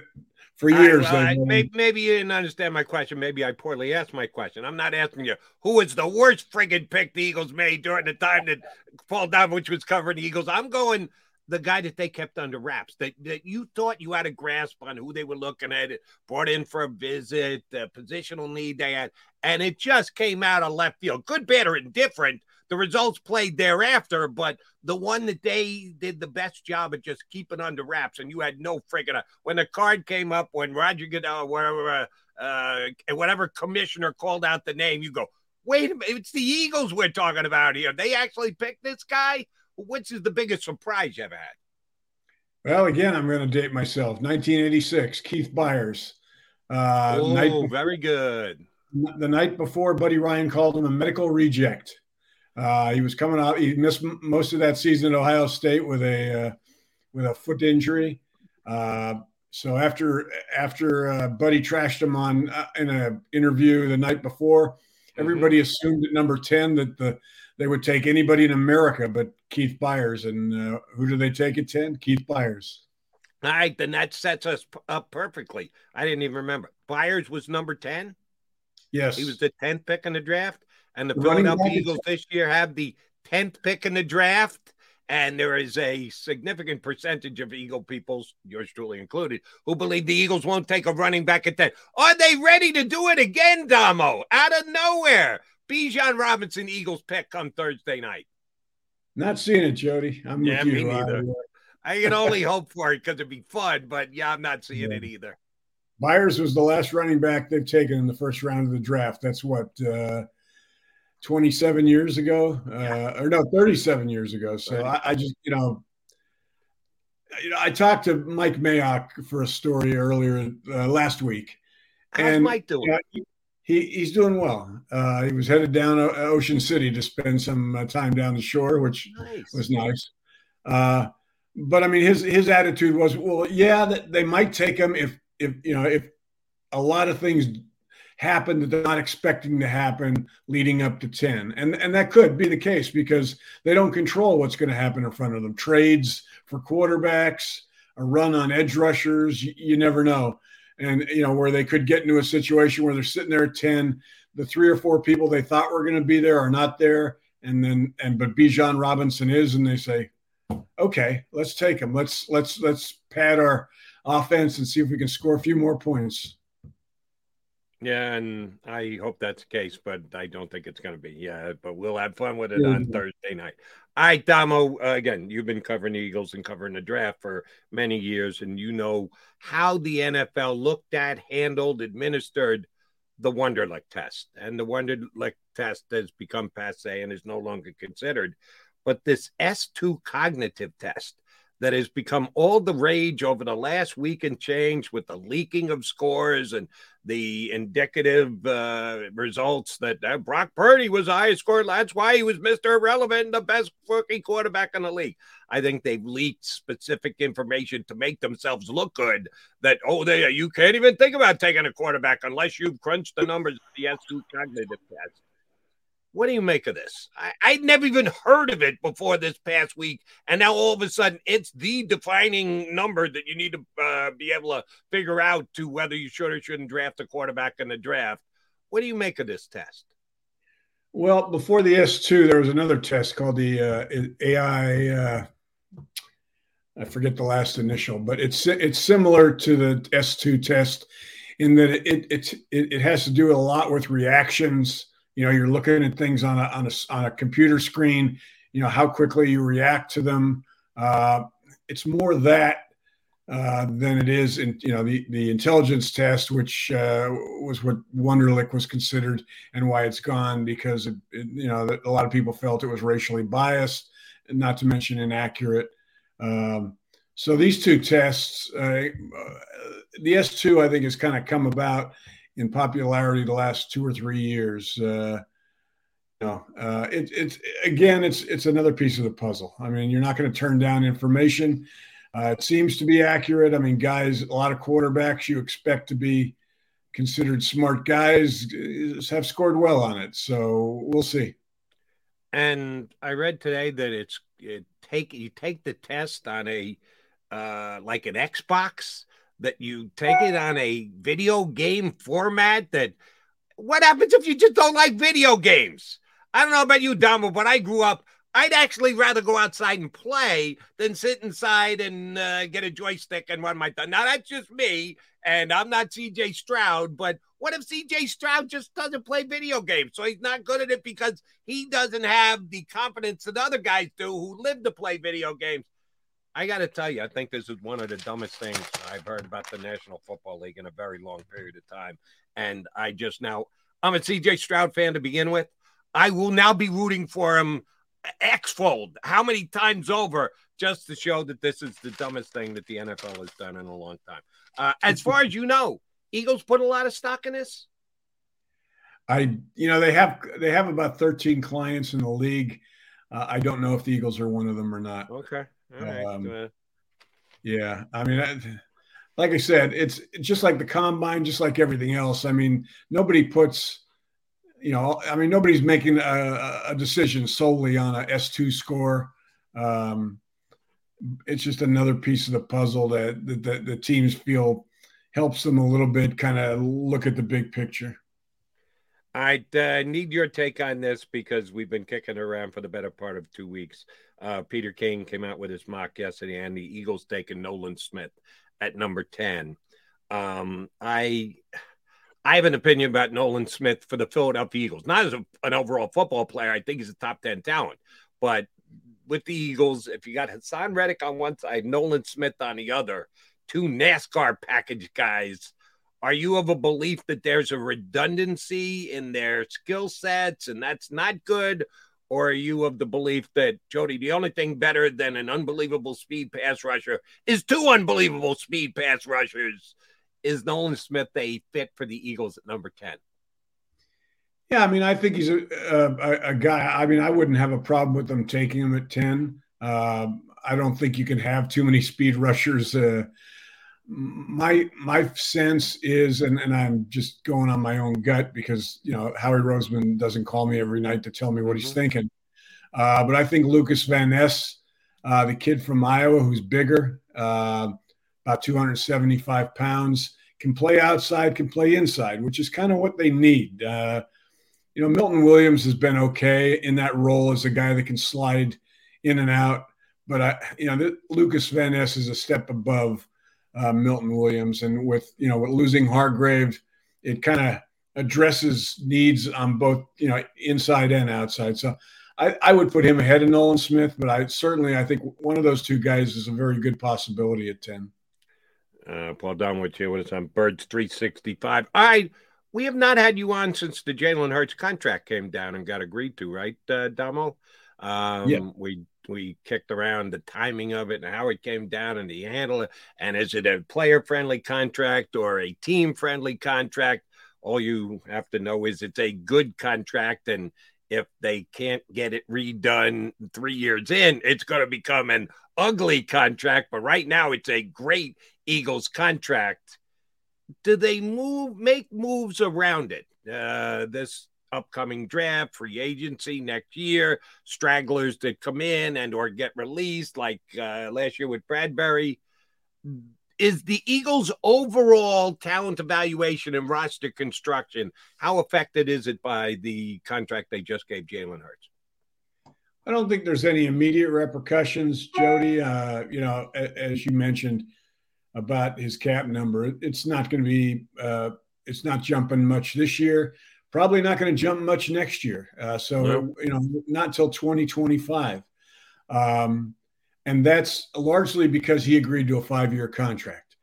for years. well, I- maybe, maybe you didn't understand my question. Maybe I poorly asked my question. I'm not asking you who was the worst friggin' pick the Eagles made during the time that Paul Domowitch was covering the Eagles. I'm going the guy that they kept under wraps that, that you thought you had a grasp on who they were looking at, brought in for a visit, the positional need they had, and it just came out of left field. Good, bad, or indifferent. The results played thereafter, but the one that they did the best job at just keeping under wraps, and you had no friggin' when the card came up when Roger Goodell, whatever, uh, whatever commissioner called out the name, you go, wait a minute, it's the Eagles we're talking about here. They actually picked this guy. Which is the biggest surprise you ever had? Well, again, I'm going to date myself. 1986, Keith Byars. Uh, oh, night very good. The night before, Buddy Ryan called him a medical reject. Uh, he was coming out. He missed most of that season at Ohio State with a uh, with a foot injury. Uh, so after after uh, Buddy trashed him on uh, in an interview the night before, mm-hmm. everybody mm-hmm. assumed at number ten that the they would take anybody in America but Keith Byars. And uh, who do they take at 10? Keith Byars. All right, then that sets us up perfectly. I didn't even remember. Byars was number 10? Yes. He was the 10th pick in the draft. And the Philadelphia Eagles this year have the 10th pick in the draft. And there is a significant percentage of Eagle peoples, yours truly included, who believe the Eagles won't take a running back at 10. Are they ready to do it again, Damo? Out of nowhere. Bijan Robinson Eagles pick come Thursday night. Not seeing it, Jody. I'm yeah, with me you. neither. I, I can only hope for it because it'd be fun, but yeah, I'm not seeing Yeah. it either. Byars was the last running back they've taken in the first round of the draft. That's what uh, 27 years ago, uh, or no, 37 years ago. So I, I just, you know, you know, I talked to Mike Mayock for a story earlier uh, last week. How's Mike doing? He, he's doing well. Uh, he was headed down O- Ocean City to spend some uh, time down the shore, which Nice. was nice. Uh, but I mean, his his attitude was, well, yeah, they might take him if if you know if a lot of things happen that they're not expecting to happen leading up to 10 and and that could be the case because they don't control what's going to happen in front of them trades for quarterbacks a run on edge rushers you, you never know and you know where they could get into a situation where they're sitting there at 10 the three or four people they thought were going to be there are not there and then and but Bijan Robinson is and they say okay let's take him let's let's let's pad our offense and see if we can score a few more points Yeah, and I hope that's the case, but I don't think it's going to be. Yeah, but we'll have fun with it on Mhm. Thursday night. All right, Damo. Uh, again, you've been covering the Eagles and covering the draft for many years, and you know how the NFL looked at, handled, administered the Wonderlic test, and the Wonderlic test has become passe and is no longer considered. But this S2 cognitive test that has become all the rage over the last week and change with the leaking of scores and the indicative uh, results that uh, Brock Purdy was highest scorer. That's why he was Mr. Irrelevant the best rookie quarterback in the league. I think they've leaked specific information to make themselves look good. That oh, they you can't even think about taking a quarterback unless you've crunched the numbers of the S2 cognitive test. What do you make of this? I, I'd never even heard of it before this past week, and now all of a sudden it's the defining number that you need to uh, be able to figure out to whether you should or shouldn't draft a quarterback in the draft. What do you make of this test? Well, before the S2, there was another test called the uh, AI. Uh, I forget the last initial, but it's it's similar to the S2 test in that it it it, it has to do a lot with reactions. You know, you're looking at things on a on a on a computer screen. You know how quickly you react to them. Uh, it's more that uh, than it is in you know the the intelligence test, which uh, was what Wonderlic was considered, and why it's gone because it, it, you know a lot of people felt it was racially biased, not to mention inaccurate. Um, so these two tests, uh, uh, the S2, I think, has kind of come about in popularity the last two or three years. Uh, uh, it, it's again, it's it's another piece of the puzzle. I mean, you're not going to turn down information. Uh, it seems to be accurate. I mean, guys, a lot of quarterbacks you expect to be considered smart guys uh, have scored well on it. So we'll see. And I read today that it's it take you take the test on a uh like an Xbox that you take it on a video game format that what happens if you just don't like video games? I don't know about you, Damo, but I grew up I'd actually rather go outside and play than sit inside and uh, get a joystick and run my thumb. Now that's just me, and I'm not CJ Stroud. But what if CJ Stroud just doesn't play video games? So he's not good at it because he doesn't have the confidence that other guys do who live to play video games. I got to tell you, I think this is one of the dumbest things I've heard about the National Football League in a very long period of time. And I just now, I'm a CJ Stroud fan to begin with. I will now be rooting for him X fold, how many times over, just to show that this is the dumbest thing that the NFL has done in a long time. Uh, as far as you know, Eagles put a lot of stock in this. I, you know, they have they have about 13 clients in the league. Uh, I don't know if the Eagles are one of them or not. Okay. Right. Um, Yeah, I mean, I, like I said, it's just like the combine, just like everything else. I mean, nobody puts, you know, I mean, nobody's making a, a decision solely on a S two score. Um, it's just another piece of the puzzle that that, that the teams feel helps them a little bit, kind of look at the big picture. I uh, need your take on this because we've been kicking around for the better part of two weeks. Uh, Peter King came out with his mock yesterday, and the Eagles taking Nolan Smith at number ten. Um, I I have an opinion about Nolan Smith for the Philadelphia Eagles, not as a, an overall football player. I think he's a top ten talent, but with the Eagles, if you got Haason Reddick on one side, Nolan Smith on the other, two NASCAR package guys. Are you of a belief that there's a redundancy in their skill sets and that's not good? Or are you of the belief that, Jody, the only thing better than an unbelievable speed pass rusher is two unbelievable speed pass rushers? Is Nolan Smith a fit for the Eagles at number 10? Yeah, I mean, I think he's a, a, a guy. I mean, I wouldn't have a problem with them taking him at ten. Uh, I don't think you can have too many speed rushers. Uh, my my sense is, and, and I'm just going on my own gut because you know Howie Roseman doesn't call me every night to tell me what he's thinking. Uh, but I think Lucas Van Ness, uh, the kid from Iowa who's bigger, uh, about 275 pounds, can play outside, can play inside, which is kind of what they need. Uh, you know, Milton Williams has been okay in that role as a guy that can slide in and out. But I, you know, Lucas Van Ness is a step above uh, Milton Williams, and with you know, with losing Hargrave, it kind of addresses needs on both you know inside and outside. So I, I would put him ahead of Nolan Smith, but I certainly I think one of those two guys is a very good possibility at ten. Uh, Paul Domowitch here with us on Birds 365. All right. We have not had you on since the Jalen Hurts contract came down and got agreed to, right, uh, Damo? Um, Yeah. We we kicked around the timing of it and how it came down and the handle it. And is it a player friendly contract or a team friendly contract? All you have to know is it's a good contract. And if they can't get it redone three years in, it's going to become an ugly contract. But right now, it's a great Eagles contract do they move make moves around it uh this upcoming draft free agency next year stragglers that come in and or get released like uh last year with bradbury is the eagles overall talent evaluation and roster construction how affected is it by the contract they just gave jalen hurts I don't think there's any immediate repercussions, Jody. Uh, you know, as you mentioned about his cap number, it's not going to be, uh, it's not jumping much this year. Probably not going to jump much next year. Uh, so, you know, not till 2025. Um, and that's largely because he agreed to a five year contract.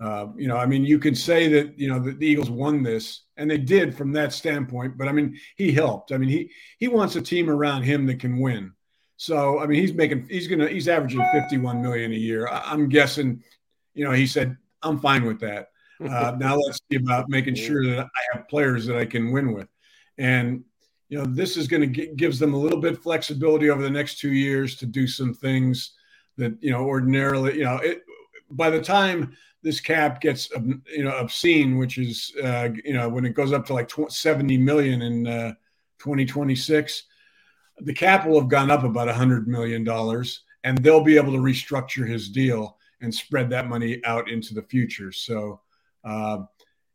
Uh, you know, I mean, you could say that, you know, the, the Eagles won this, and they did from that standpoint, but I mean, he helped. I mean, he he wants a team around him that can win. So, I mean, he's making he's gonna he's averaging 51 million a year. I, I'm guessing, you know, he said, I'm fine with that. Uh, now let's see about making sure that I have players that I can win with. And you know, this is going to gives them a little bit flexibility over the next two years to do some things that you know ordinarily, you know, it by the time this cap gets you know obscene, which is uh, you know when it goes up to like tw- 70 million in uh, 2026, the cap will have gone up about 100 million dollars, and they'll be able to restructure his deal and spread that money out into the future. So, uh,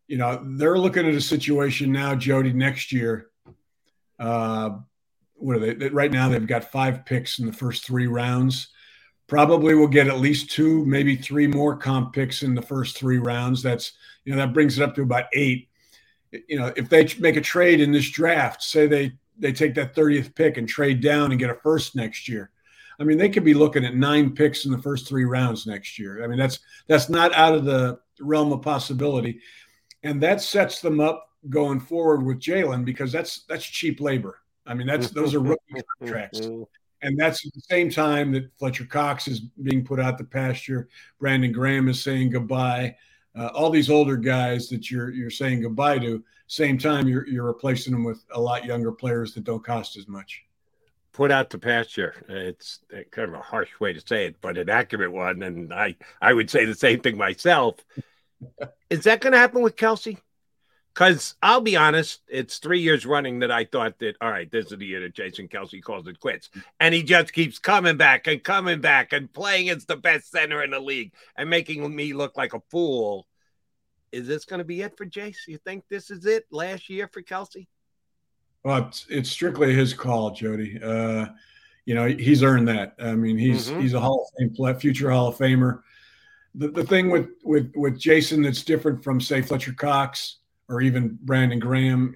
you know, they're looking at a situation now, Jody, next year. Uh, what are they? Right now, they've got five picks in the first three rounds. Probably will get at least two, maybe three more comp picks in the first three rounds. That's you know that brings it up to about eight. You know, if they make a trade in this draft, say they they take that thirtieth pick and trade down and get a first next year. I mean, they could be looking at nine picks in the first three rounds next year. I mean, that's that's not out of the realm of possibility, and that sets them up going forward with Jalen because that's that's cheap labor. I mean, that's those are rookie contracts, and that's at the same time that Fletcher Cox is being put out the pasture. Brandon Graham is saying goodbye. Uh, all these older guys that you're you're saying goodbye to. Same time, you're you're replacing them with a lot younger players that don't cost as much. Put out to pasture. It's kind of a harsh way to say it, but an accurate one. And I, I would say the same thing myself. Is that going to happen with Kelce? Because I'll be honest, it's three years running that I thought that, all right, this is the year that Jason Kelce calls it quits. And he just keeps coming back and coming back and playing as the best center in the league and making me look like a fool. Is this going to be it for Jace? You think this is it last year for Kelce? Well, it's, it's strictly his call, Jody. Uh, you know, he's earned that. I mean, he's Mhm. he's a Hall of Fame future Hall of Famer. The, the thing with with with Jason that's different from say Fletcher Cox or even Brandon Graham.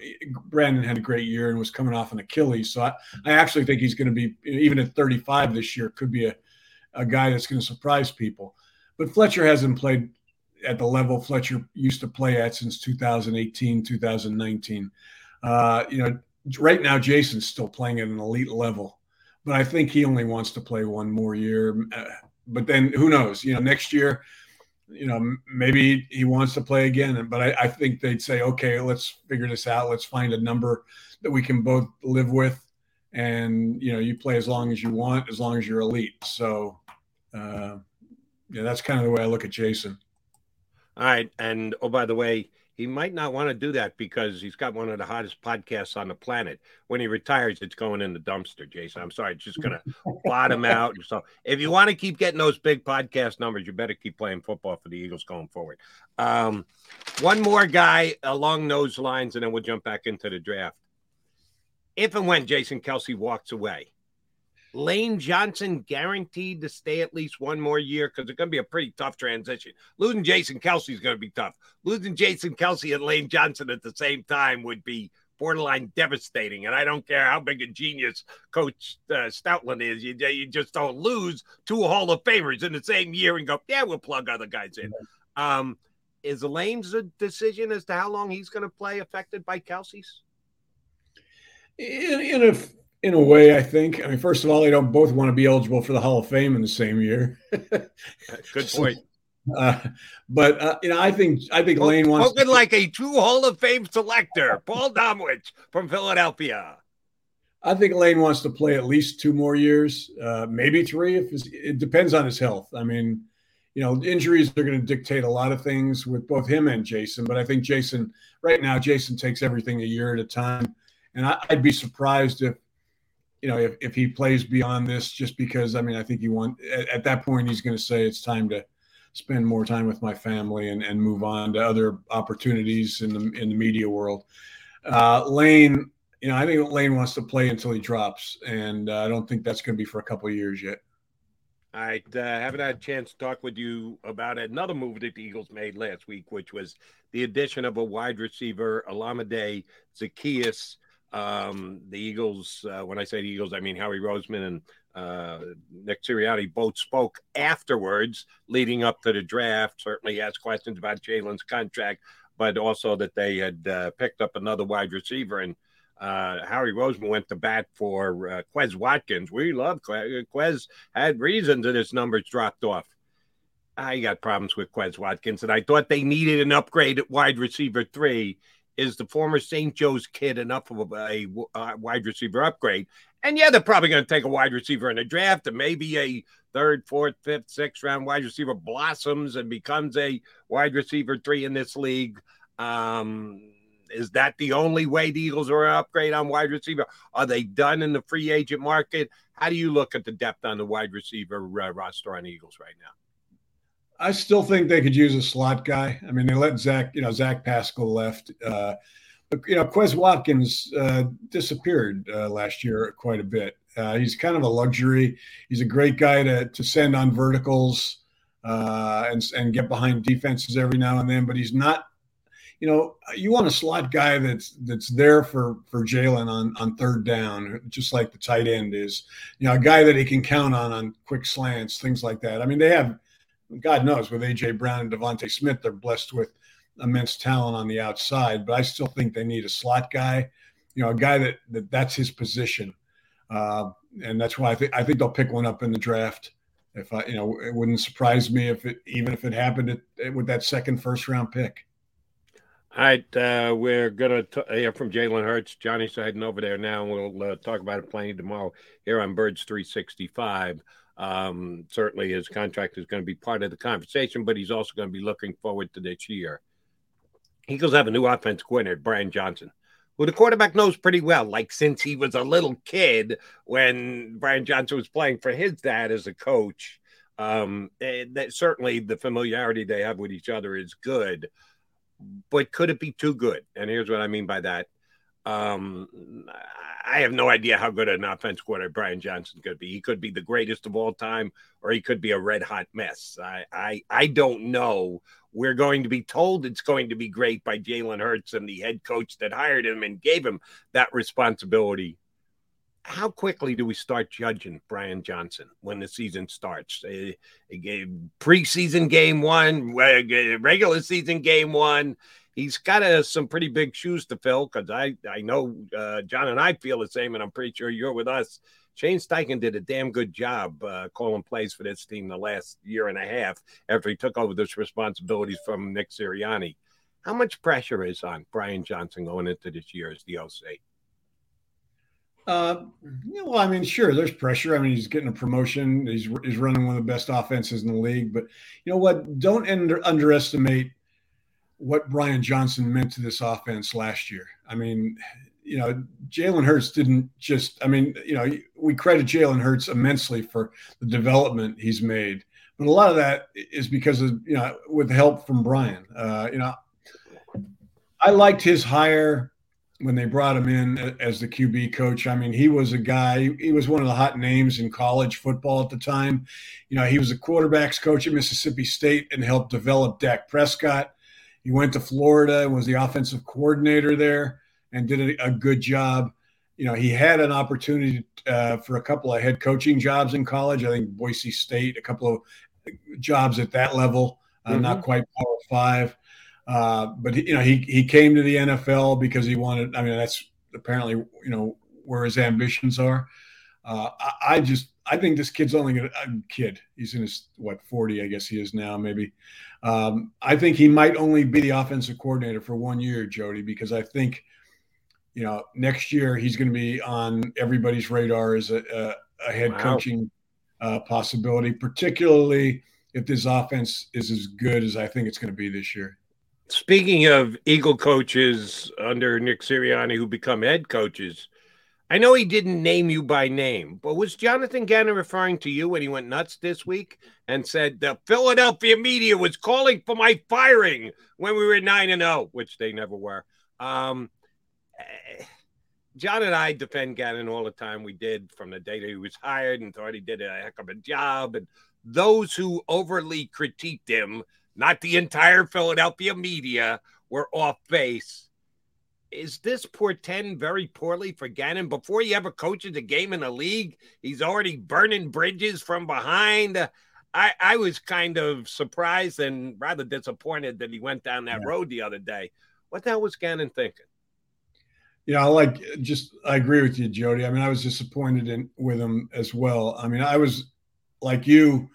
Brandon had a great year and was coming off an Achilles, so I, I actually think he's going to be even at 35 this year could be a a guy that's going to surprise people. But Fletcher hasn't played at the level Fletcher used to play at since 2018, 2019. Uh, you know, right now Jason's still playing at an elite level, but I think he only wants to play one more year. Uh, but then who knows? You know, next year, you know, maybe he wants to play again. But I, I think they'd say, okay, let's figure this out. Let's find a number that we can both live with, and you know, you play as long as you want, as long as you're elite. So, uh, yeah, that's kind of the way I look at Jason. All right. And oh, by the way, he might not want to do that because he's got one of the hottest podcasts on the planet. When he retires, it's going in the dumpster, Jason. I'm sorry, it's just going to bottom out. So if you want to keep getting those big podcast numbers, you better keep playing football for the Eagles going forward. Um, one more guy along those lines, and then we'll jump back into the draft. If and when Jason Kelce walks away, Lane Johnson guaranteed to stay at least one more year because it's going to be a pretty tough transition. Losing Jason Kelce is going to be tough. Losing Jason Kelce and Lane Johnson at the same time would be borderline devastating. And I don't care how big a genius Coach uh, Stoutland is, you, you just don't lose two Hall of Famers in the same year and go, yeah, we'll plug other guys in. Um, is Lane's decision as to how long he's going to play affected by Kelce's? In, in a in a way, I think. I mean, first of all, they don't both want to be eligible for the Hall of Fame in the same year. Good point. Uh, but uh, you know, I think I think Lane wants. Spoken like a true Hall of Fame selector, Paul Domowitch from Philadelphia. I think Lane wants to play at least two more years, uh, maybe three. If it depends on his health. I mean, you know, injuries are going to dictate a lot of things with both him and Jason. But I think Jason, right now, Jason takes everything a year at a time, and I, I'd be surprised if you know if, if he plays beyond this just because i mean i think he want at, at that point he's going to say it's time to spend more time with my family and, and move on to other opportunities in the in the media world uh, lane you know i think lane wants to play until he drops and uh, i don't think that's going to be for a couple years yet right, uh, haven't had a chance to talk with you about another move that the Eagles made last week, which was the addition of a wide receiver, Olamide Zaccheaus. Um, the Eagles, uh, when I say the Eagles, I mean Howie Roseman and uh, Nick Sirianni both spoke afterwards, leading up to the draft. Certainly asked questions about Jalen's contract, but also that they had uh, picked up another wide receiver. And uh, Howie Roseman went to bat for uh, Quez Watkins. We love Quez. Quez had reasons that his numbers dropped off. I got problems with Quez Watkins, and I thought they needed an upgrade at wide receiver three. Is the former St. Joe's kid enough of a, a, uh, wide receiver upgrade? And yeah, they're probably going to take a wide receiver in the draft, and maybe a third, fourth, fifth, sixth round wide receiver blossoms and becomes a wide receiver three in this league. Um, is that the only way the Eagles are an upgrade on wide receiver? Are they done in the free agent market? How do you look at the depth on the wide receiver uh, roster on Eagles right now? I still think they could use a slot guy. I mean, they let Zach, you know, Zach Pascal left. Uh, you know, Quez Watkins uh, disappeared uh, last year quite a bit. Uh, he's kind of a luxury. He's a great guy to to send on verticals uh, and and get behind defenses every now and then, but he's not. You know, you want a slot guy that's that's there for for Jalen on on third down, just like the tight end is. You know, a guy that he can count on on quick slants, things like that. I mean, they have, God knows, with AJ Brown and DeVonta Smith, they're blessed with immense talent on the outside, but I still think they need a slot guy, you know, a guy that, that that's his position. Uh, and that's why I think I think they'll pick one up in the draft. If I, you know, it wouldn't surprise me if it even if it happened with that second first round pick. All right, uh, we're gonna t- hear from Jalen Hurts. Johnny's heading over there now, and we'll uh, talk about it plenty tomorrow here on Birds 365. Um, certainly, his contract is going to be part of the conversation, but he's also going to be looking forward to this year. Eagles have a new offense coordinator, Brian Johnson, who the quarterback knows pretty well. Like since he was a little kid when Brian Johnson was playing for his dad as a coach. Um, that certainly the familiarity they have with each other is good, but could it be too good? And here's what I mean by that. Um, I have no idea how good an offense coordinator Brian Johnson could be. He could be the greatest of all time, or he could be a red hot mess. I, I, I don't know we're going to be told it's going to be great by Jalen Hurts and the head coach that hired him and gave him that responsibility. How quickly do we start judging Brian Johnson when the season starts? Uh, preseason game one, regular season game one. He's got uh, some pretty big shoes to fill because I, I know uh, John and I feel the same, and I'm pretty sure you're with us Shane Steichen did a damn good job uh, calling plays for this team the last year and a half after he took over those responsibilities from Nick Sirianni. How much pressure is on Brian Johnson going into this year as the OC? Uh, well, I mean, sure, there's pressure. I mean, he's getting a promotion. He's he's running one of the best offenses in the league. But you know what? Don't under, underestimate what Brian Johnson meant to this offense last year. I mean, you know, Jalen Hurts didn't just, I mean, you know, we credit Jalen Hurts immensely for the development he's made. But a lot of that is because of, you know, with help from Brian. Uh, you know, I liked his hire when they brought him in as the QB coach. I mean, he was a guy, he was one of the hot names in college football at the time. You know, he was a quarterbacks coach at Mississippi State and helped develop Dak Prescott. He went to Florida and was the offensive coordinator there and did a, a good job. You know, he had an opportunity uh, for a couple of head coaching jobs in college. I think Boise State, a couple of jobs at that level, uh, mm-hmm. not quite Power Five. Uh, but you know, he he came to the NFL because he wanted. I mean, that's apparently you know where his ambitions are. Uh, I, I, just I think this kid's only gonna a kid. He's in his what forty, I guess he is now, maybe. Um, I think he might only be the offensive coordinator for one year, Jody, because I think you know, next year he's going to be on everybody's radar as a, a, a head wow. coaching uh, possibility, particularly if this offense is as good as I think it's going to be this year. Speaking of Eagle coaches under Nick Sirianni who become head coaches, I know he didn't name you by name, but was Jonathan Gannon referring to you when he went nuts this week and said the Philadelphia media was calling for my firing when we were 9 and 0, which they never were? Um, John and I defend Gannon all the time. We did from the day that he was hired and thought he did a heck of a job. And those who overly critiqued him, not the entire Philadelphia media, were off base. Is this portend very poorly for Gannon? Before he ever coaches a game in the league, he's already burning bridges from behind. I, I was kind of surprised and rather disappointed that he went down that yeah. road the other day. What the hell was Gannon thinking? Yeah, I like just I agree with you, Jody. I mean, I was disappointed in with him as well. I mean, I was like you,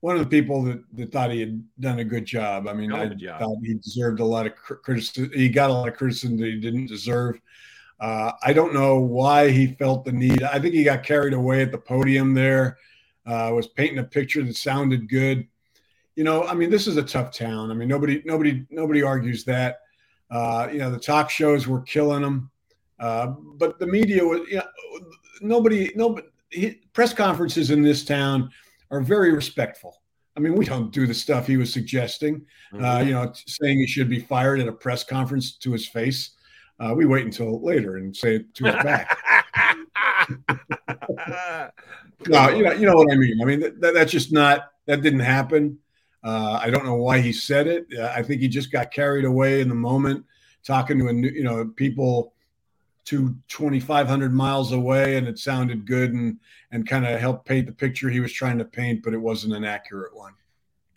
one of the people that, that thought he had done a good job. I mean, I job. thought he deserved a lot of criticism. He got a lot of criticism that he didn't deserve. Uh, I don't know why he felt the need. I think he got carried away at the podium there. Uh, was painting a picture that sounded good. You know, I mean, this is a tough town. I mean, nobody, nobody, nobody argues that. Uh, you know, the talk shows were killing him. Uh, but the media was, you know, nobody, nobody, press conferences in this town are very respectful. I mean, we don't do the stuff he was suggesting, uh, mm-hmm. uh, you know, saying he should be fired at a press conference to his face. Uh, we wait until later and say it to his back. no, you know, you know what I mean. I mean, that, that's just not that didn't happen. Uh, I don't know why he said it. Uh, I think he just got carried away in the moment, talking to a new, you know people to 2,500 miles away, and it sounded good and and kind of helped paint the picture he was trying to paint, but it wasn't an accurate one.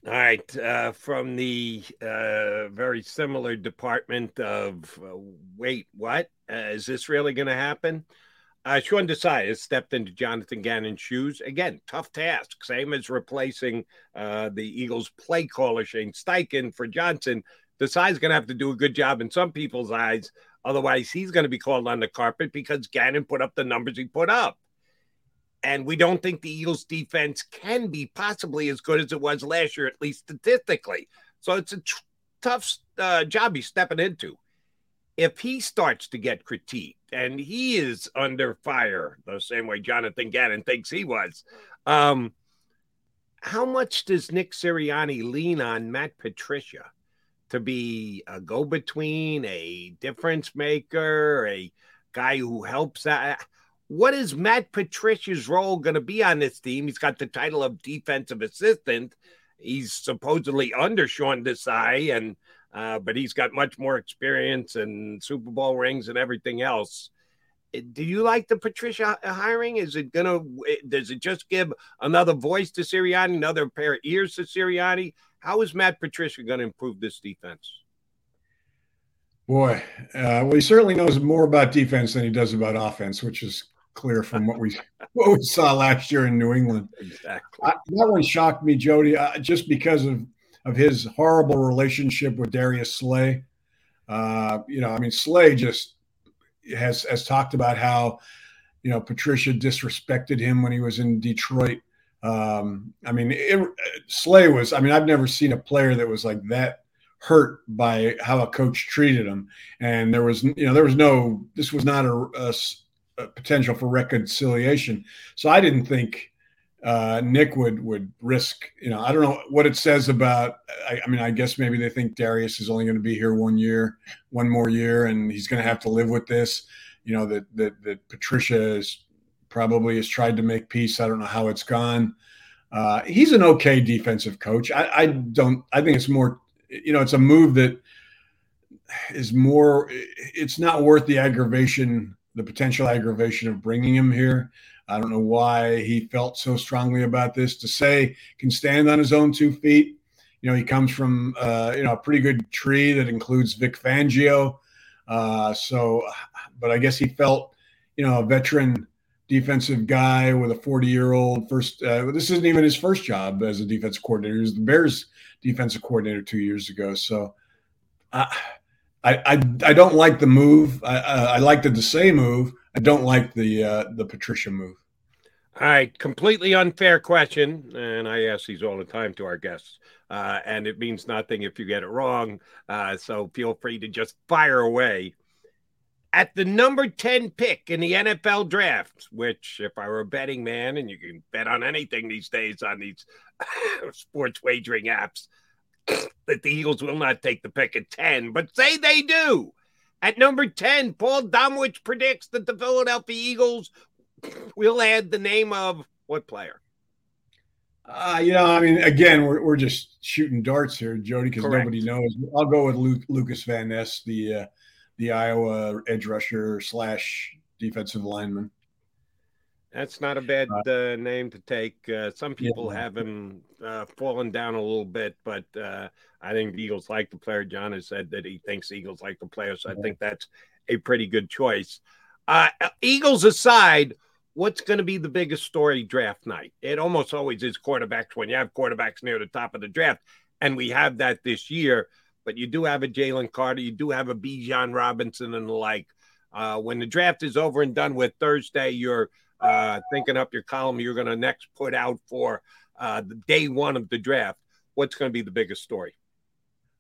All right, uh, from the uh, very similar department of uh, wait, what uh, is this really going to happen? Uh, Sean Desai has stepped into Jonathan Gannon's shoes. Again, tough task. Same as replacing uh, the Eagles play caller Shane Steichen for Johnson. Desai's going to have to do a good job in some people's eyes. Otherwise, he's going to be called on the carpet because Gannon put up the numbers he put up. And we don't think the Eagles defense can be possibly as good as it was last year, at least statistically. So it's a t- tough uh, job he's stepping into if he starts to get critiqued and he is under fire the same way Jonathan Gannon thinks he was, um, how much does Nick Sirianni lean on Matt Patricia to be a go between, a difference maker, a guy who helps out? What is Matt Patricia's role going to be on this team? He's got the title of defensive assistant. He's supposedly under Sean Desai and uh, but he's got much more experience and Super Bowl rings and everything else. Eh, do you like the Patricia hiring? Is it gonna? Eh, does it just give another voice to Sirianni, another pair of ears to Sirianni? How is Matt Patricia going to improve this defense? Boy, uh, well, he certainly knows more about defense than he does about offense, which is clear from what we what we saw last year in New England. Exactly. I, that one shocked me, Jody, uh, just because of of his horrible relationship with Darius Slay. Uh, you know, I mean, Slay just has has talked about how you know Patricia disrespected him when he was in Detroit. Um, I mean, it, Slay was. I mean, I've never seen a player that was like that hurt by how a coach treated him. And there was, you know, there was no. This was not a, a, a potential for reconciliation. So I didn't think uh, Nick would would risk. You know, I don't know what it says about. I, I, mean, I guess maybe they think Darius is only going to be here one year, one more year, and he's going to have to live with this. You know that that that Patricia is probably has tried to make peace. I don't know how it's gone. Uh, he's an okay defensive coach. I, I don't. I think it's more. You know, it's a move that is more. It's not worth the aggravation, the potential aggravation of bringing him here. I don't know why he felt so strongly about this. Desai can stand on his own two feet. You know, he comes from uh, you know a pretty good tree that includes Vic Fangio. Uh, so, but I guess he felt you know a veteran defensive guy with a 40 year old first. Uh, this isn't even his first job as a defensive coordinator. He was the Bears defensive coordinator two years ago. So. I, I, I don't like the move. I, I like the Desai move. I don't like the uh, the Patricia move. All right, completely unfair question, and I ask these all the time to our guests, uh, and it means nothing if you get it wrong. Uh, so feel free to just fire away. At the number 10 pick in the NFL draft, which, if I were a betting man, and you can bet on anything these days on these sports wagering apps, that the Eagles will not take the pick at 10, but say they do. At number 10, Paul Domowitch predicts that the Philadelphia Eagles we'll add the name of what player? Uh, you know, I mean, again, we're, we're just shooting darts here, Jody, because nobody knows. I'll go with Luke, Lucas Van Ness, the uh, the Iowa edge rusher slash defensive lineman. That's not a bad uh, name to take. Uh, some people yeah. have him uh, falling down a little bit, but uh, I think the Eagles like the player. John has said that he thinks Eagles like the player, so I think that's a pretty good choice. Uh, Eagles aside, what's going to be the biggest story draft night? It almost always is quarterbacks when you have quarterbacks near the top of the draft, and we have that this year. But you do have a Jalen Carter, you do have a Bijan Robinson, and the like. Uh, when the draft is over and done with Thursday, you're uh, thinking up your column you're going to next put out for uh, the day one of the draft. What's going to be the biggest story?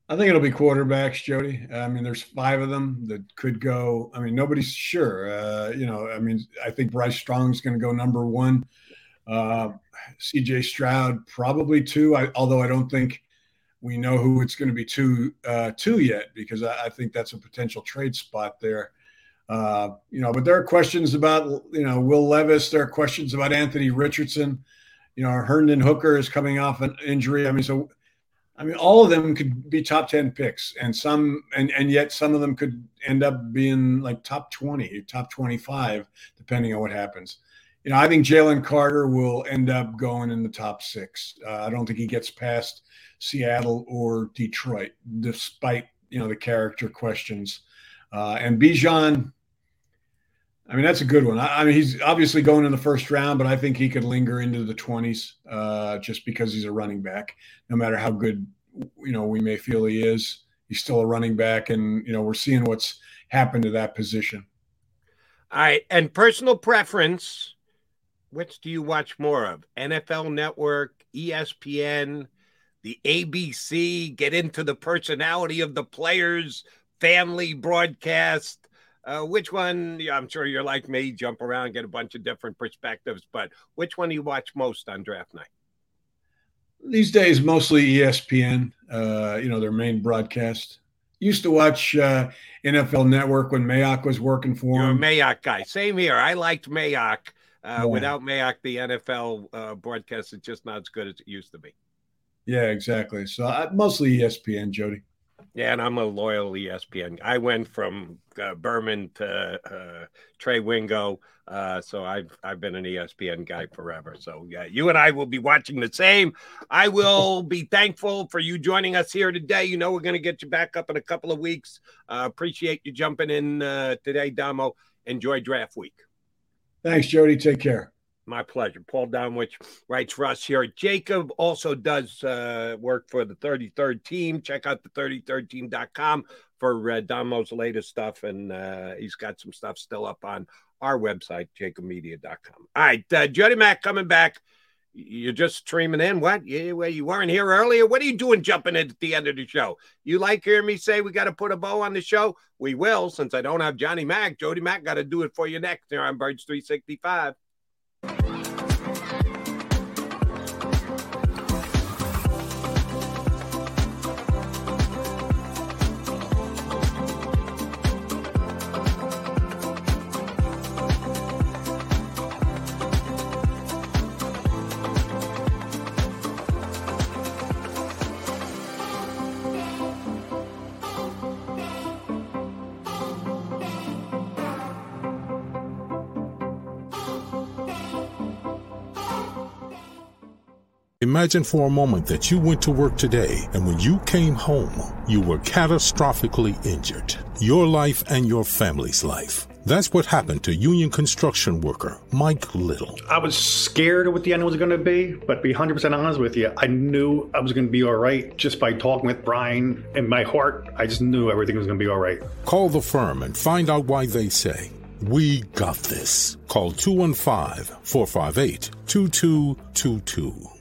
I think it'll be quarterbacks, Jody. I mean, there's five of them that could go. I mean, nobody's sure. Uh, you know, I mean, I think Bryce Strong's going to go number one. Uh, CJ Stroud probably two. I, although I don't think we know who it's going to be to uh, to yet because I, I, think that's a potential trade spot there. Uh, you know, but there are questions about you know Will Levis. There are questions about Anthony Richardson. You know, Hendon Hooker is coming off an injury. I mean, so I mean, all of them could be top ten picks, and some and and yet some of them could end up being like top twenty, top twenty five, depending on what happens. You know, I think Jalen Carter will end up going in the top six. Uh, I don't think he gets past Seattle or Detroit, despite you know the character questions. Uh, and Bijan, I mean that's a good one. I, I, mean he's obviously going in the first round, but I think he could linger into the twenties uh, just because he's a running back. No matter how good you know we may feel he is, he's still a running back, and you know we're seeing what's happened to that position. All right, and personal preference. Which do you watch more of? NFL Network, ESPN, the ABC, get into the personality of the players, family broadcast. Uh, which one? I'm sure you're like me, jump around, get a bunch of different perspectives, but which one do you watch most on draft night? These days, mostly ESPN, uh, you know, their main broadcast. Used to watch uh, NFL Network when Mayock was working for You're him. a Mayock guy. Same here. I liked Mayock. Uh, yeah. Without Mayock, the NFL uh, broadcast is just not as good as it used to be. Yeah, exactly. So I, mostly ESPN, Jody. Yeah, and I'm a loyal ESPN. I went from uh, Berman to uh, Trey Wingo, uh, so I've I've been an ESPN guy forever. So yeah, you and I will be watching the same. I will be thankful for you joining us here today. You know we're going to get you back up in a couple of weeks. Uh, appreciate you jumping in uh, today, Damo. Enjoy draft week. Thanks, Jody. Take care. My pleasure. Paul Domowitch writes for us here. JAKIB also does uh, work for the 33rd team. Check out the 33rdteam.com for uh, Damo's latest stuff. And uh, he's got some stuff still up on our website, jakibmedia.com. All right. Uh, Jody Mack coming back. You're just streaming in. What? You, you weren't here earlier? What are you doing jumping in at the end of the show? You like hearing me say we got to put a bow on the show? We will. Since I don't have Johnny Mack, Jody Mack got to do it for you next here on Birds 365. Imagine for a moment that you went to work today and when you came home, you were catastrophically injured. Your life and your family's life. That's what happened to union construction worker Mike Little. I was scared of what the end was going to be, but to be 100% honest with you, I knew I was going to be all right just by talking with Brian. In my heart, I just knew everything was going to be all right. Call the firm and find out why they say, We got this. Call 215 458 2222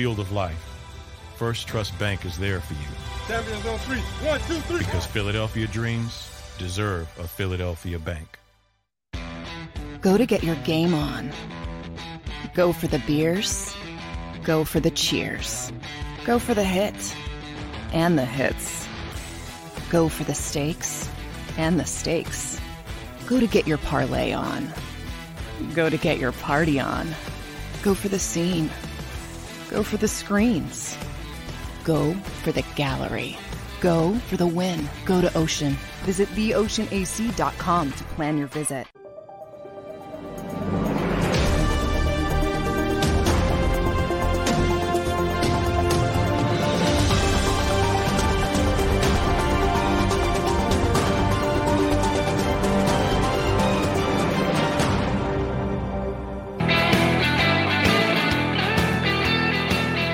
field of life, First Trust Bank is there for you. Champions on three. One, two, three. Because Philadelphia dreams deserve a Philadelphia bank. Go to get your game on. Go for the beers. Go for the cheers. Go for the hit and the hits. Go for the stakes and the stakes. Go to get your parlay on. Go to get your party on. Go for the scene Go for the screens. Go for the gallery. Go for the win. Go to Ocean. Visit theoceanac.com to plan your visit.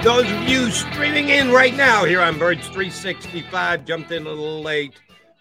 Those of you streaming in right now here on Birds 365 jumped in a little late.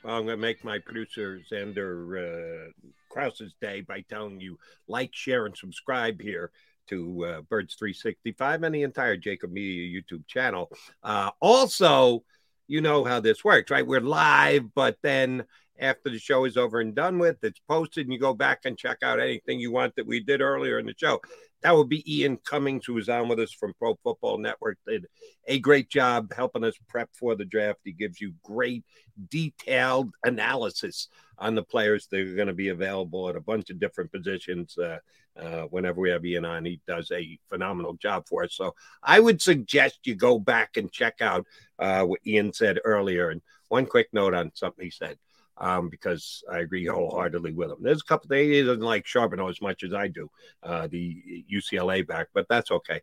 Well, I'm going to make my producer Xander uh, Krause's day by telling you like, share, and subscribe here to uh, Birds 365 and the entire JAKIB Media YouTube channel. Uh, also, you know how this works, right? We're live, but then after the show is over and done with, it's posted, and you go back and check out anything you want that we did earlier in the show. That would be Ian Cummings, who was on with us from Pro Football Network. Did a great job helping us prep for the draft. He gives you great, detailed analysis on the players that are going to be available at a bunch of different positions. Uh, uh, whenever we have Ian on, he does a phenomenal job for us. So I would suggest you go back and check out uh, what Ian said earlier. And one quick note on something he said um, because I agree wholeheartedly with him. There's a couple he doesn't like Charbonnet as much as I do, uh, the UCLA back, but that's okay.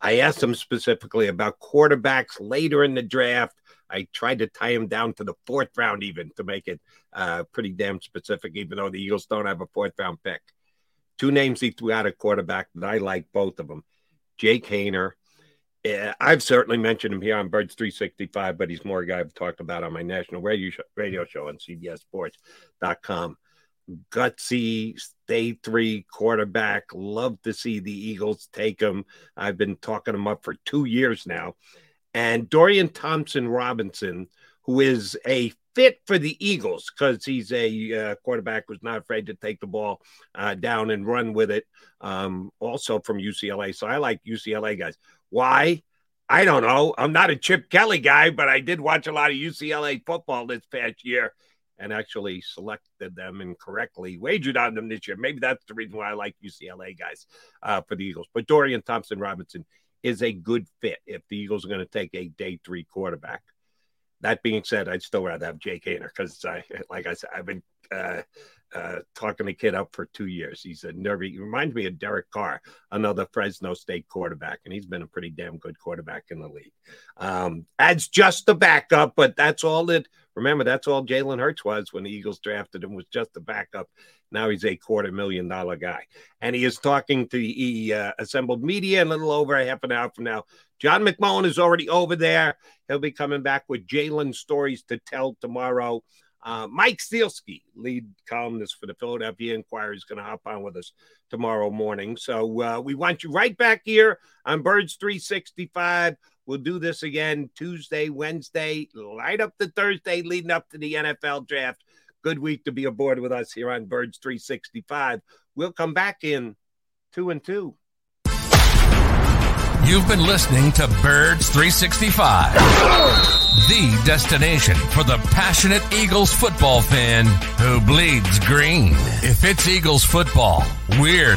I asked him specifically about quarterbacks later in the draft. I tried to tie him down to the fourth round, even to make it uh, pretty damn specific, even though the Eagles don't have a fourth round pick. Two names he threw out at quarterback that I like both of them Jake Haener yeah, I've certainly mentioned him here on Birds 365, but he's more a guy I've talked about on my national radio show, radio show on CBSSports.com. Gutsy, day three quarterback. Love to see the Eagles take him. I've been talking him up for two years now. And Dorian Thompson Robinson, who is a fit for the Eagles because he's a uh, quarterback who's not afraid to take the ball uh, down and run with it. Um, also from UCLA. So I like UCLA guys. Why? I don't know. I'm not a Chip Kelly guy, but I did watch a lot of UCLA football this past year and actually selected them incorrectly, wagered on them this year. Maybe that's the reason why I like UCLA guys uh, for the Eagles. But Dorian Thompson Robinson is a good fit if the Eagles are going to take a day three quarterback. That being said, I'd still rather have Jake Haener because, I, like I said, I've been uh, uh, talking the kid up for two years. He's a nervy. He reminds me of Derek Carr, another Fresno State quarterback, and he's been a pretty damn good quarterback in the league. Um, as just a backup, but that's all that. Remember, that's all Jalen Hurts was when the Eagles drafted him was just a backup. Now he's a quarter million dollar guy, and he is talking to the uh, assembled media a little over a half an hour from now. John McMullen is already over there. He'll be coming back with Jalen stories to tell tomorrow. Uh, Mike Sielski, lead columnist for the Philadelphia Inquirer, is going to hop on with us tomorrow morning. So uh, we want you right back here on Birds 365. We'll do this again Tuesday, Wednesday, light up the Thursday leading up to the NFL draft. Good week to be aboard with us here on Birds 365. We'll come back in two and two. You've been listening to Birds 365, the destination for the passionate Eagles football fan who bleeds green. If it's Eagles football, we're